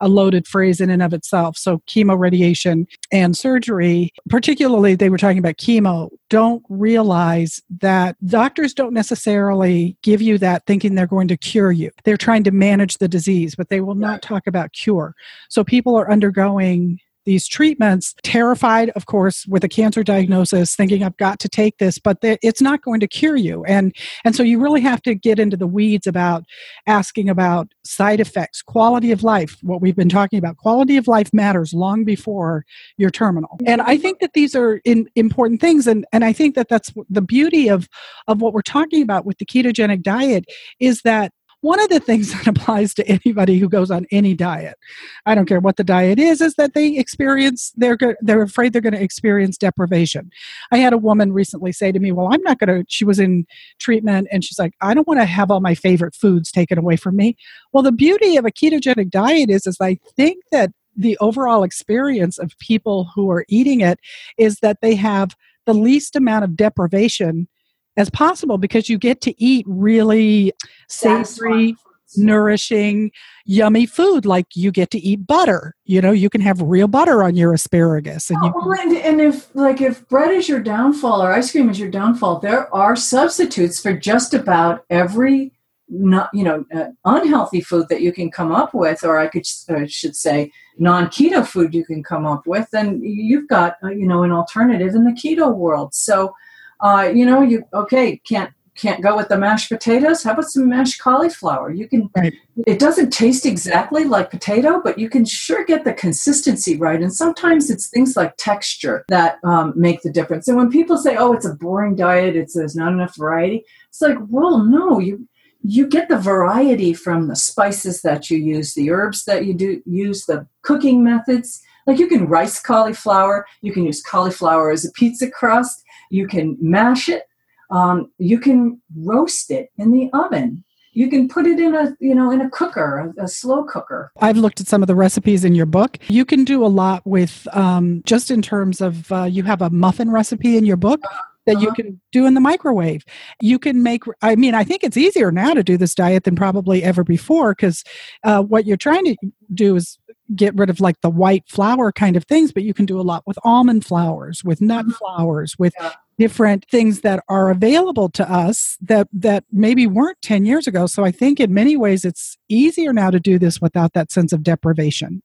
a loaded phrase in and of itself. So, chemo, radiation, and surgery, particularly they were talking about chemo, don't realize that doctors don't necessarily give you that thinking they're going to cure you. They're trying to manage the disease, but they will not talk about cure. So, people are undergoing these treatments, terrified, of course, with a cancer diagnosis, thinking I've got to take this, but it's not going to cure you. And and so you really have to get into the weeds about asking about side effects, quality of life, what we've been talking about. Quality of life matters long before you're terminal. And I think that these are in, important things. And, and I think that that's the beauty of, of what we're talking about with the ketogenic diet is that one of the things <laughs> that applies to anybody who goes on any diet, I don't care what the diet is, is that they experience they're they're afraid they're going to experience deprivation. I had a woman recently say to me, "Well, I'm not going to." She was in treatment and she's like, "I don't want to have all my favorite foods taken away from me." Well, the beauty of a ketogenic diet is, is I think that the overall experience of people who are eating it is that they have the least amount of deprivation as possible because you get to eat really savory nourishing yummy food. Like you get to eat butter. You know you can have real butter on your asparagus and, oh, and, and if like if bread is your downfall or ice cream is your downfall there are substitutes for just about every not you know uh, unhealthy food that you can come up with or i could should say non-keto food you can come up with then you've got uh, you know an alternative in the keto world. So uh, you know, you okay, can't can't go with the mashed potatoes? How about some mashed cauliflower? You can Right. it doesn't taste exactly like potato but you can sure get the consistency right and sometimes it's things like texture that um, make the difference. And when people say oh it's a boring diet it's there's not enough variety it's like well no you you get the variety from the spices that you use the herbs that you do use the cooking methods. Like you can rice cauliflower you can use cauliflower as a pizza crust you can mash it um, you can roast it in the oven you can put it in a you know in a cooker a, a slow cooker I've looked at some of the recipes in your book. You can do a lot with um, just in terms of uh, you have a muffin recipe in your book that you Uh-huh. can do in the microwave. You can make, I mean, I think it's easier now to do this diet than probably ever before because uh, what you're trying to do is get rid of like the white flour kind of things, but you can do a lot with almond flours, with nut Mhm. flours, with Yeah. different things that are available to us that that maybe weren't 10 years ago so i think in many ways it's easier now to do this without that sense of deprivation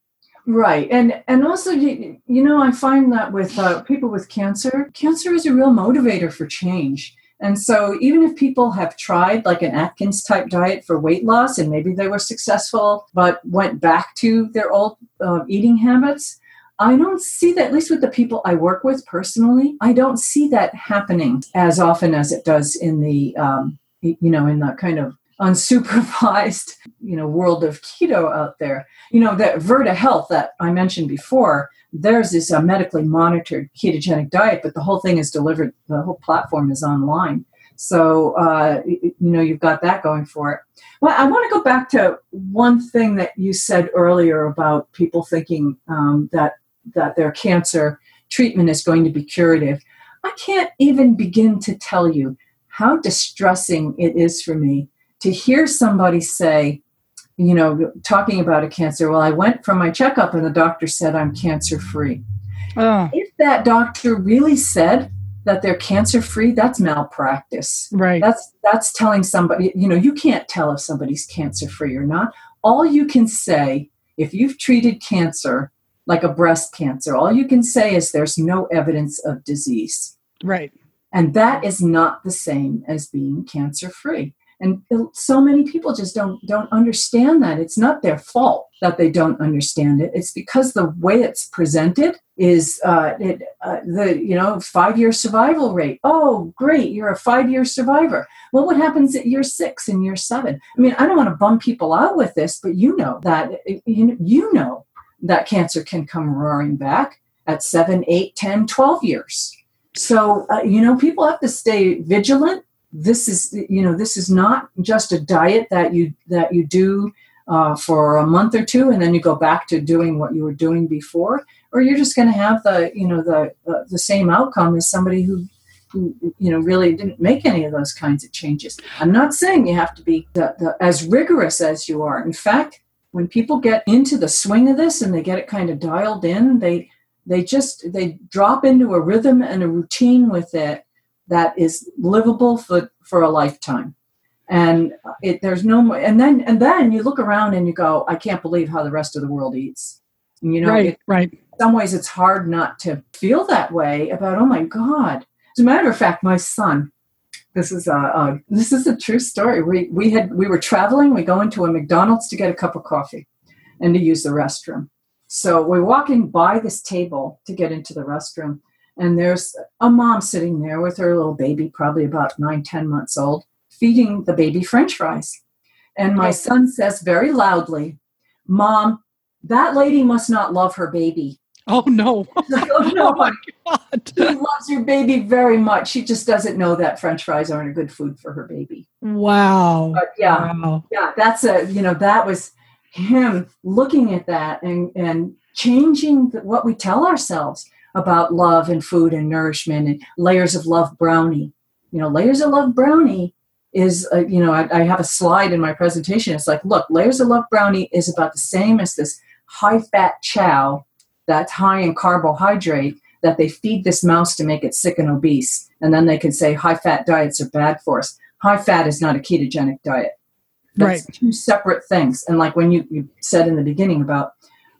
Right, and and also you, you know I find that with uh, people with cancer, cancer is a real motivator for change. And so even if people have tried like an Atkins type diet for weight loss and maybe they were successful but went back to their old uh, eating habits, I don't see that. At least with the people I work with personally, I don't see that happening as often as it does in the um, you know in the kind of unsupervised <laughs> you know world of keto out there you know that Virta Health that I mentioned before, theirs is a medically monitored ketogenic diet, but the whole thing is delivered. The whole platform is online, so uh, you know you've got that going for it. Well, I want to go back to one thing that you said earlier about people thinking um, that that their cancer treatment is going to be curative. I can't even begin to tell you how distressing it is for me to hear somebody say, you know, talking about a cancer. Well, I went for my checkup and the doctor said I'm cancer free. oh If that doctor really said that they're cancer free, that's malpractice. right That's that's telling somebody, you know, you can't tell if somebody's cancer free or not. All you can say if you've treated cancer like a breast cancer, all you can say is there's no evidence of disease. right And that is not the same as being cancer free. And so many people just don't don't understand that. It's not their fault that they don't understand it. It's because the way it's presented is uh, it, uh, the you know five year survival rate. Oh, great, you're a five year survivor. Well, what happens at year six and year seven? I mean, I don't want to bum people out with this, but you know that you you know that cancer can come roaring back at seven, eight, 10, 12 years. So, uh, you know, people have to stay vigilant. This is, you know, this is not just a diet that you that you do uh, for a month or two, and then you go back to doing what you were doing before, or you're just going to have the, you know, the uh, the same outcome as somebody who, who, you know, really didn't make any of those kinds of changes. I'm not saying you have to be the, the, as rigorous as you are. In fact, when people get into the swing of this and they get it kind of dialed in, they they just they drop into a rhythm and a routine with it that is livable for for a lifetime. And it there's no more and then and then you look around and you go i can't believe how the rest of the world eats. And, you know right it, right. in some ways it's hard not to feel that way about oh my god. As a matter of fact my son this is a, a this is a true story. We we had we were traveling we go into a mcdonald's to get a cup of coffee and to use the restroom. So we're walking by this table to get into the restroom and there's a mom sitting there with her little baby probably about nine ten months old feeding the baby french fries. And my son says very loudly mom that lady must not love her baby. Oh no. <laughs> <laughs> Oh no, oh my god. She loves her baby very much. She just doesn't know that French fries aren't a good food for her baby. wow. But yeah, wow. Yeah, that's a you know that was him looking at that and and changing the, what we tell ourselves about love and food and nourishment and layers of love brownie. You know, layers of love brownie is uh, you know I, I have a slide in my presentation. It's like, look, layers of love brownie is about the same as this high fat chow that's high in carbohydrate that they feed this mouse to make it sick and obese. And then they can say high fat diets are bad for us. High fat is not a ketogenic diet. That's Right. two separate things. And like when you, you said in the beginning about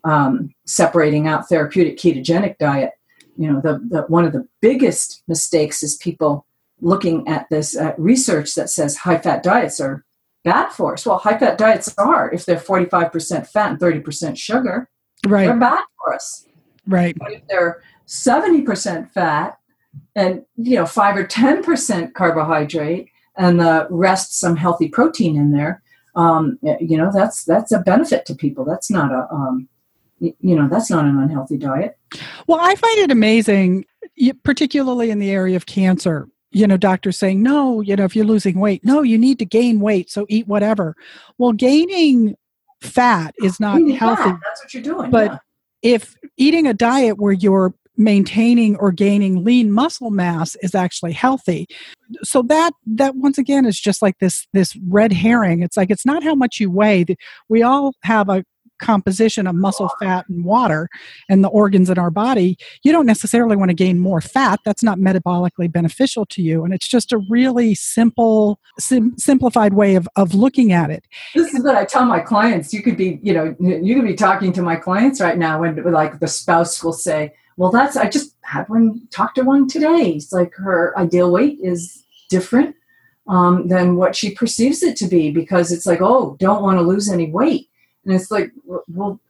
um, separating out therapeutic ketogenic diet, you know, the, the one of the biggest mistakes is people looking at this uh, research that says high fat diets are bad for us. Well, high fat diets are if they're 45% fat and 30% sugar, right. they're bad for us. Right. But if they're 70% fat and you know 5 or 10% carbohydrate and the rest some healthy protein in there, um, you know that's that's a benefit to people. That's not a um, you know that's not an unhealthy diet. Well, I find it amazing, particularly in the area of cancer. You know, doctors saying, no, you know, if you're losing weight, no, you need to gain weight, so eat whatever. Well, gaining fat is not Eating healthy. that's what you're doing. But yeah. if eating a diet where you're maintaining or gaining lean muscle mass is actually healthy so that that once again is just like this this red herring it's like it's not how much you weigh we all have a composition of muscle fat and water and the organs in our body you don't necessarily want to gain more fat. That's not metabolically beneficial to you and it's just a really simple sim- simplified way of, of looking at it. This is what i tell my clients. You could be you know you could be talking to my clients right now when like the spouse will say well that's i just had one talk to one today. It's like her ideal weight is different um, than what she perceives it to be because it's like oh don't want to lose any weight and it's like well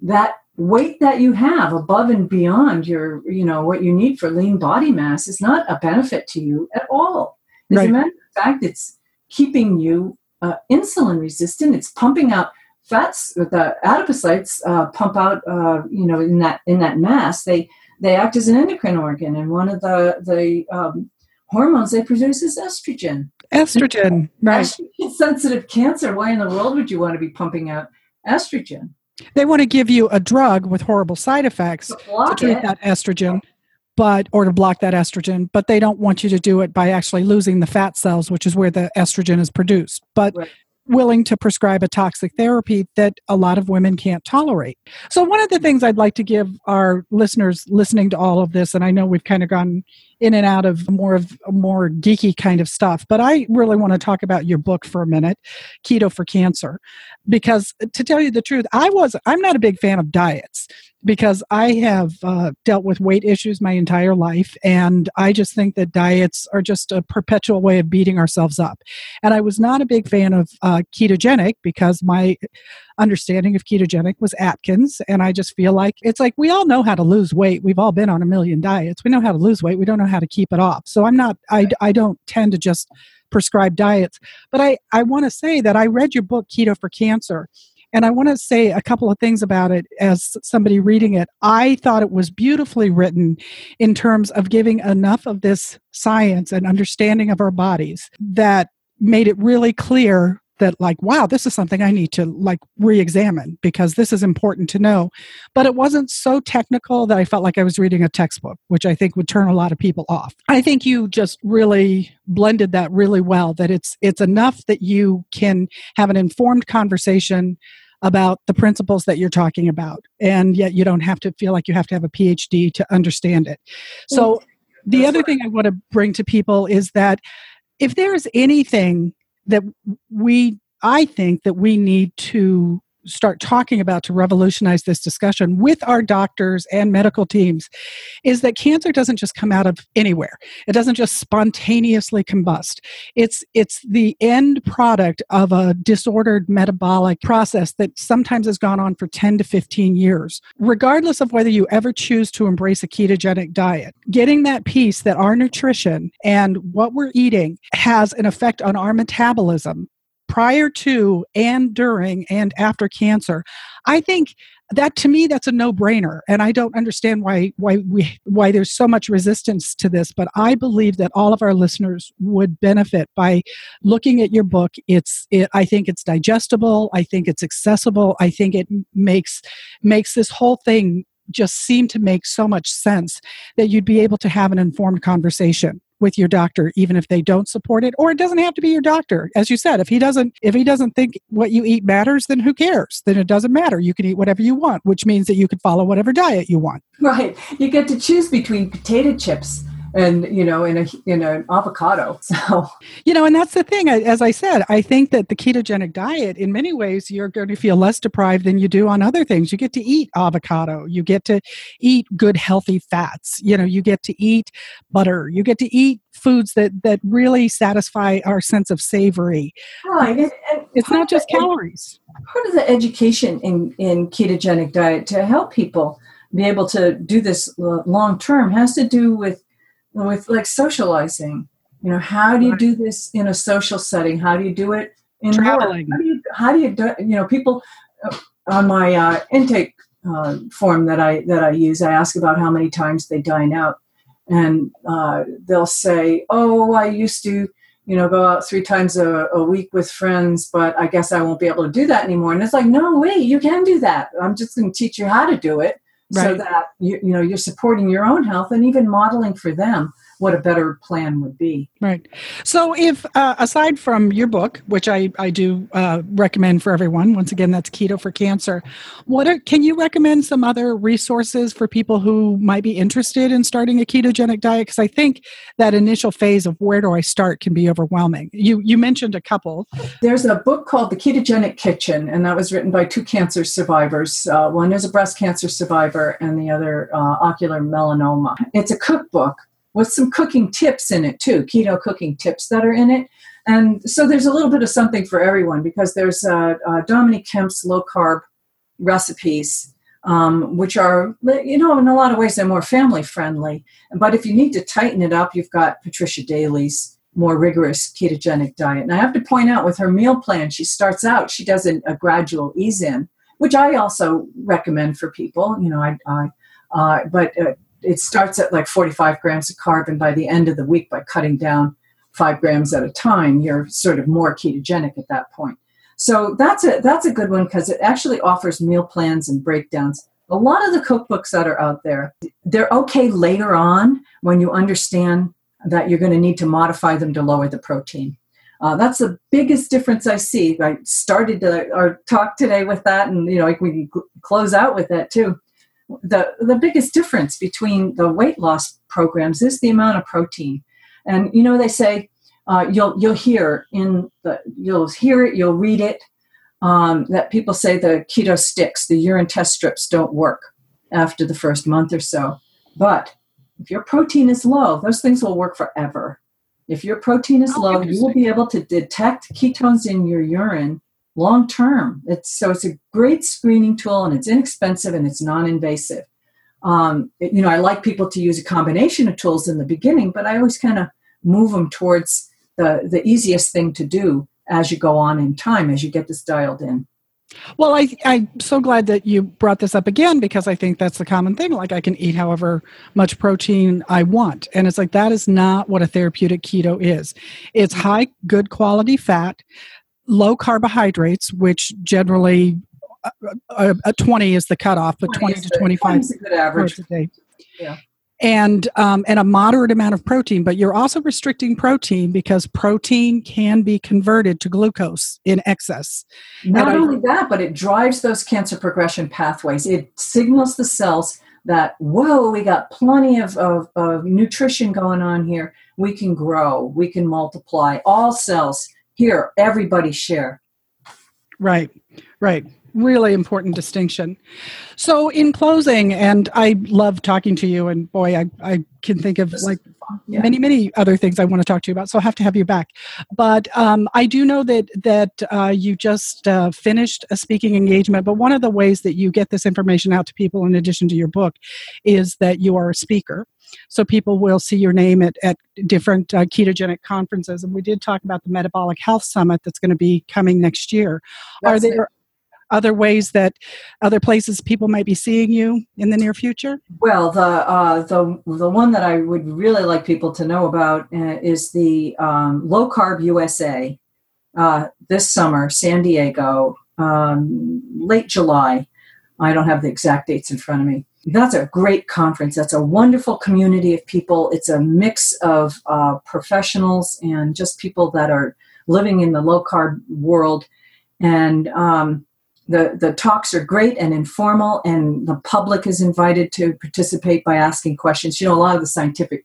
that weight that you have above and beyond your you know what you need for lean body mass is not a benefit to you at all. As Right. a matter of fact it's keeping you uh, insulin resistant. It's pumping out fats the adipocytes uh, pump out uh, you know in that in that mass. They they act as an endocrine organ and one of the the um, hormones they produce is estrogen. Estrogen right. Estrogen sensitive cancer. Why in the world would you want to be pumping out estrogen. They want to give you a drug with horrible side effects to to treat it. that estrogen but or to block that estrogen but they don't want you to do it by actually losing the fat cells which is where the estrogen is produced but Right. willing to prescribe a toxic therapy that a lot of women can't tolerate. So one of the things i'd like to give our listeners listening to all of this and i know we've kind of gone in and out of more of more geeky kind of stuff but i really want to talk about your book for a minute keto for cancer because to tell you the truth i was i'm not a big fan of diets because I have uh, dealt with weight issues my entire life, and I just think that diets are just a perpetual way of beating ourselves up. And I was not a big fan of uh, ketogenic because my understanding of ketogenic was Atkins, and I just feel like it's like we all know how to lose weight. We've all been on a million diets. We know how to lose weight. We don't know how to keep it off. So I'm not. I I don't tend to just prescribe diets, but I I want to say that I read your book Keto for Cancer. And I want to say a couple of things about it as somebody reading it. I thought it was beautifully written in terms of giving enough of this science and understanding of our bodies that made it really clear that like wow this is something i need to like re-examine because this is important to know. But it wasn't so technical that i felt like i was reading a textbook which i think would turn a lot of people off. I think you just really blended that really well that it's it's enough that you can have an informed conversation about the principles that you're talking about and yet you don't have to feel like you have to have a phd to understand it. So the other thing i want to bring to people is that if there's anything that we i think that we need to start talking about to revolutionize this discussion with our doctors and medical teams is that cancer doesn't just come out of anywhere. It doesn't just spontaneously combust. It's it's the end product of a disordered metabolic process that sometimes has gone on for 10 to 15 years. Regardless of whether you ever choose to embrace a ketogenic diet getting that piece that our nutrition and what we're eating has an effect on our metabolism prior to and during and after cancer i think that to me that's a no-brainer and i don't understand why why we why there's so much resistance to this but i believe that all of our listeners would benefit by looking at your book. It's it, i think it's digestible i think it's accessible i think it makes makes this whole thing just seem to make so much sense that you'd be able to have an informed conversation with your doctor even if they don't support it or it doesn't have to be your doctor. As you said if he doesn't if he doesn't think what you eat matters then who cares? Then it doesn't matter. You can eat whatever you want which means that you can follow whatever diet you want. Right. You get to choose between potato chips and you know in a in an avocado. <laughs> So you know and that's the thing. As i said i think that the ketogenic diet in many ways you're going to feel less deprived than you do on other things. You get to eat avocado. You get to eat good healthy fats. You know you get to eat butter. You get to eat foods that that really satisfy our sense of savory. Right and, and it's not just calories. part of the education in in ketogenic diet to help people be able to do this uh, long term has to do with with like socializing you know how do you do this in a social setting? How do you do it in traveling. How do you, how do you do you know people uh, on my uh, intake uh, form that i that i use i ask about how many times they dine out. And uh, they'll say oh i used to you know go out three times a, a week with friends but i guess i won't be able to do that anymore. And it's like no wait you can do that. I'm just going to teach you how to do it right. so that you, you know you're supporting your own health and even modeling for them what a better plan would be. Right. So, if uh, aside from your book, which I I do uh, recommend for everyone, once again, that's Keto for Cancer. What are, can you recommend some other resources for people who might be interested in starting a ketogenic diet? Because I think that initial phase of where do I start can be overwhelming. You you mentioned a couple. There's a book called The Ketogenic Kitchen, and that was written by two cancer survivors. Uh, one is a breast cancer survivor, and the other uh, ocular melanoma. It's a cookbook with some cooking tips in it too, keto cooking tips that are in it. And so there's a little bit of something for everyone because there's uh, uh, Dominique Kemp's low carb recipes, um, which are, you know, in a lot of ways they're more family friendly. But if you need to tighten it up, you've got Patricia Daly's more rigorous ketogenic diet. And I have to point out with her meal plan, she starts out, she does a, a gradual ease in, which I also recommend for people. You know, I, I uh, but uh, it starts at like 45 grams of carb, and by the end of the week, by cutting down five grams at a time, you're sort of more ketogenic at that point. So that's a that's a good one because it actually offers meal plans and breakdowns. A lot of the cookbooks that are out there, they're okay later on when you understand that you're going to need to modify them to lower the protein. Uh, that's the biggest difference I see. I started to, our talk today with that, and you know we can close out with that too the, the biggest difference between the weight loss programs is the amount of protein. And you know, they say uh, you'll you'll hear in the you'll hear it, you'll read it um, that people say the keto sticks, the urine test strips don't work after the first month or so. But if your protein is low, those things will work forever. If your protein is oh, low, you will be able to detect ketones in your urine long term. It's so it's a great screening tool and it's inexpensive and it's non-invasive. Um, it, you know, I like people to use a combination of tools in the beginning, but I always kind of move them towards the the easiest thing to do as you go on in time as you get this dialed in. Well, I, I'm so glad that you brought this up again because I think that's the common thing. Like, I can eat however much protein I want. And it's like that is not what a therapeutic keto is. It's high, good quality fat low carbohydrates, which generally a, uh, uh, a 20 is the cutoff, but 20, 20 to 25 is a good average a day. Yeah. And um, and a moderate amount of protein, but you're also restricting protein because protein can be converted to glucose in excess. Not and only I, that, but it drives those cancer progression pathways. It signals the cells that whoa, we got plenty of, of, of nutrition going on here. We can grow, we can multiply. All cells here everybody share. Right right really important distinction so in closing and i love talking to you and boy i, I can think of like yeah. many many other things i want to talk to you about so i'll have to have you back but um, i do know that that uh, you just uh, finished a speaking engagement but one of the ways that you get this information out to people in addition to your book is that you are a speaker so people will see your name at, at different uh, ketogenic conferences. And we did talk about the Metabolic Health Summit that's going to be coming next year. That's Are there. Other ways that other places people might be seeing you in the near future? Well, the uh, the the one that I would really like people to know about uh, is the um, Low Carb USA uh, this summer, San Diego, um, late July. I don't have the exact dates in front of me that's a great conference. That's a wonderful community of people. It's a mix of uh, professionals and just people that are living in the low carb world. And um, the, the talks are great and informal, and the public is invited to participate by asking questions. You know, a lot of the scientific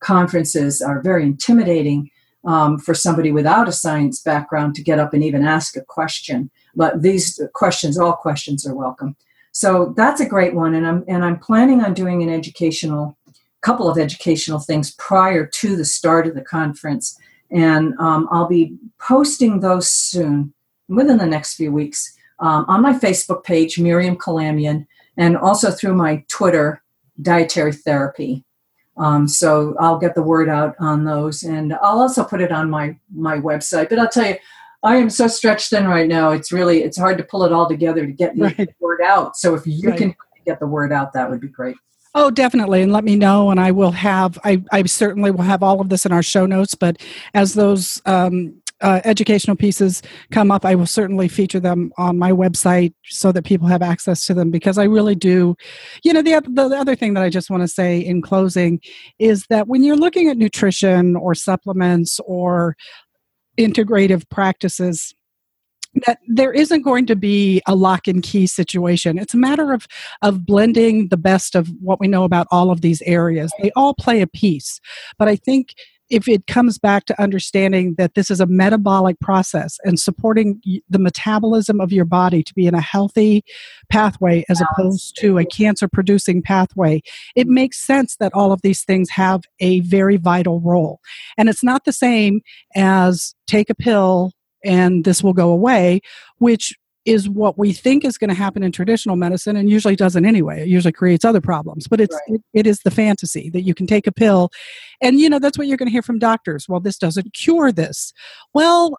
conferences are very intimidating um, for somebody without a science background to get up and even ask a question. But these questions, all questions, are welcome. So that's a great one, and I'm and I'm planning on doing an educational couple of educational things prior to the start of the conference, and um, I'll be posting those soon, within the next few weeks, um, on my Facebook page, Miriam Kalamian, and also through my Twitter, Dietary Therapy. Um, so I'll get the word out on those, and I'll also put it on my my website. But I'll tell you, I am so stretched thin right now. It's really it's hard to pull it all together to get right. the word out. So if you right. can get the word out, that would be great. Oh, definitely. And let me know. And I will have, I, I certainly will have all of this in our show notes. But as those um, uh, educational pieces come up, I will certainly feature them on my website so that people have access to them because I really do. You know, the, the other thing that I just want to say in closing is that when you're looking at nutrition or supplements or integrative practices, that there isn't going to be a lock and key situation. It's a matter of of blending the best of what we know about all of these areas. They all play a piece. But I think if it comes back to understanding that this is a metabolic process and supporting the metabolism of your body to be in a healthy pathway as opposed to a cancer producing pathway, it makes sense that all of these things have a very vital role. And it's not the same as take a pill and this will go away, which is what we think is going to happen in traditional medicine and usually doesn't anyway. It usually creates other problems, but it's right. it, it is the fantasy that you can take a pill and you know that's what you're going to hear from doctors. Well, this doesn't cure this. Well,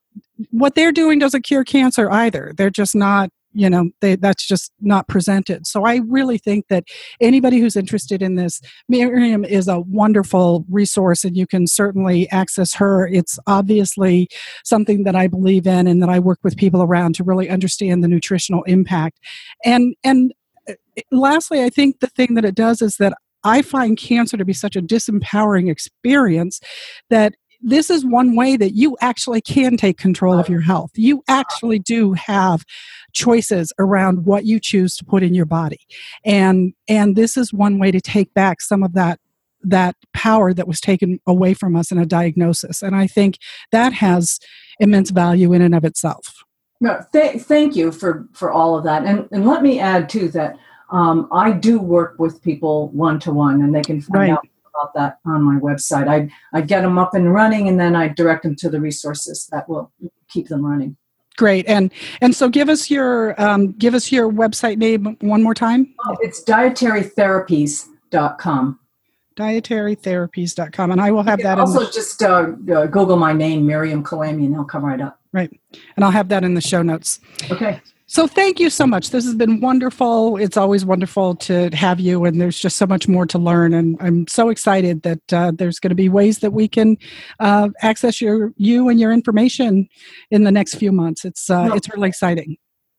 what they're doing doesn't cure cancer either. They're just not you know they, that's just not presented. So i really think that anybody who's interested in this miriam is a wonderful resource and you can certainly access her. It's obviously something that i believe in and that i work with people around to really understand the nutritional impact. And and uh, lastly i think the thing that it does is that I find cancer to be such a disempowering experience that this is one way that you actually can take control of your health. You actually do have choices around what you choose to put in your body. And and this is one way to take back some of that that power that was taken away from us in a diagnosis. And I think that has immense value in and of itself. No, th- thank you for for all of that. And and let me add too that um, I do work with people one to one, and they can find right. out about that on my website. I I get them up and running, and then I direct them to the resources that will keep them running. Great, and and so give us your um, give us your website name one more time. Oh, it's dietarytherapies.com. Dietarytherapies.com, and I will have that. Also, the- just uh, uh, Google my name, Miriam Kalamian, and it'll come right up. Right, and I'll have that in the show notes. Okay. So thank you so much. This has been wonderful. It's always wonderful to have you, and there's just so much more to learn. And I'm so excited that uh, there's going to be ways that we can uh, access your you and your information in the next few months. It's uh, it's really exciting.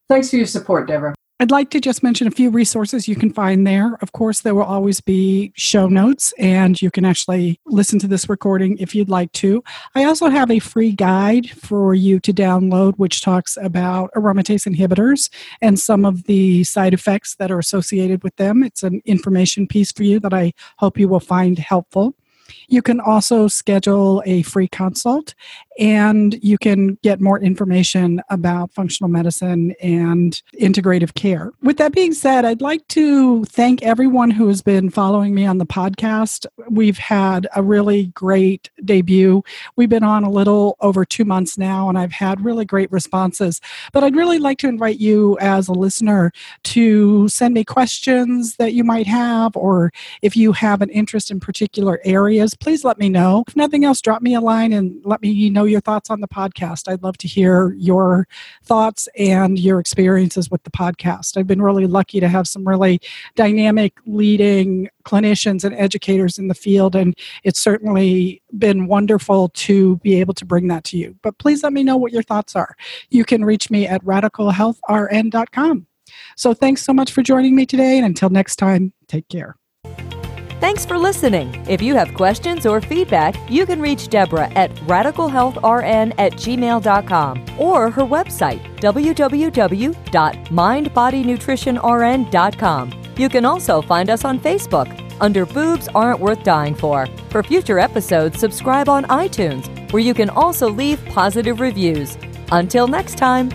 Thanks for your support, Deborah. I'd like to just mention a few resources you can find there. Of course, there will always be show notes, and you can actually listen to this recording if you'd like to. I also have a free guide for you to download, which talks about aromatase inhibitors and some of the side effects that are associated with them. It's an information piece for you that I hope you will find helpful. You can also schedule a free consult and you can get more information about functional medicine and integrative care. With that being said, I'd like to thank everyone who has been following me on the podcast. We've had a really great debut. We've been on a little over two months now, and I've had really great responses. But I'd really like to invite you as a listener to send me questions that you might have, or if you have an interest in particular areas, please let me know. If nothing else, drop me a line and let me know your thoughts on the podcast. I'd love to hear your thoughts and your experiences with the podcast. I've been really lucky to have some really dynamic leading clinicians and educators in the field, and it's certainly been wonderful to be able to bring that to you. But please let me know what your thoughts are. You can reach me at radicalhealthrn.com. So thanks so much for joining me today, and until next time, take care. Thanks for listening. If you have questions or feedback, you can reach Deborah at radicalhealthrn at gmail.com or her website, www.mindbodynutritionrn.com. You can also find us on Facebook. under Boobs Aren't Worth Dying For. For future episodes, subscribe on iTunes, where you can also leave positive reviews. Until next time.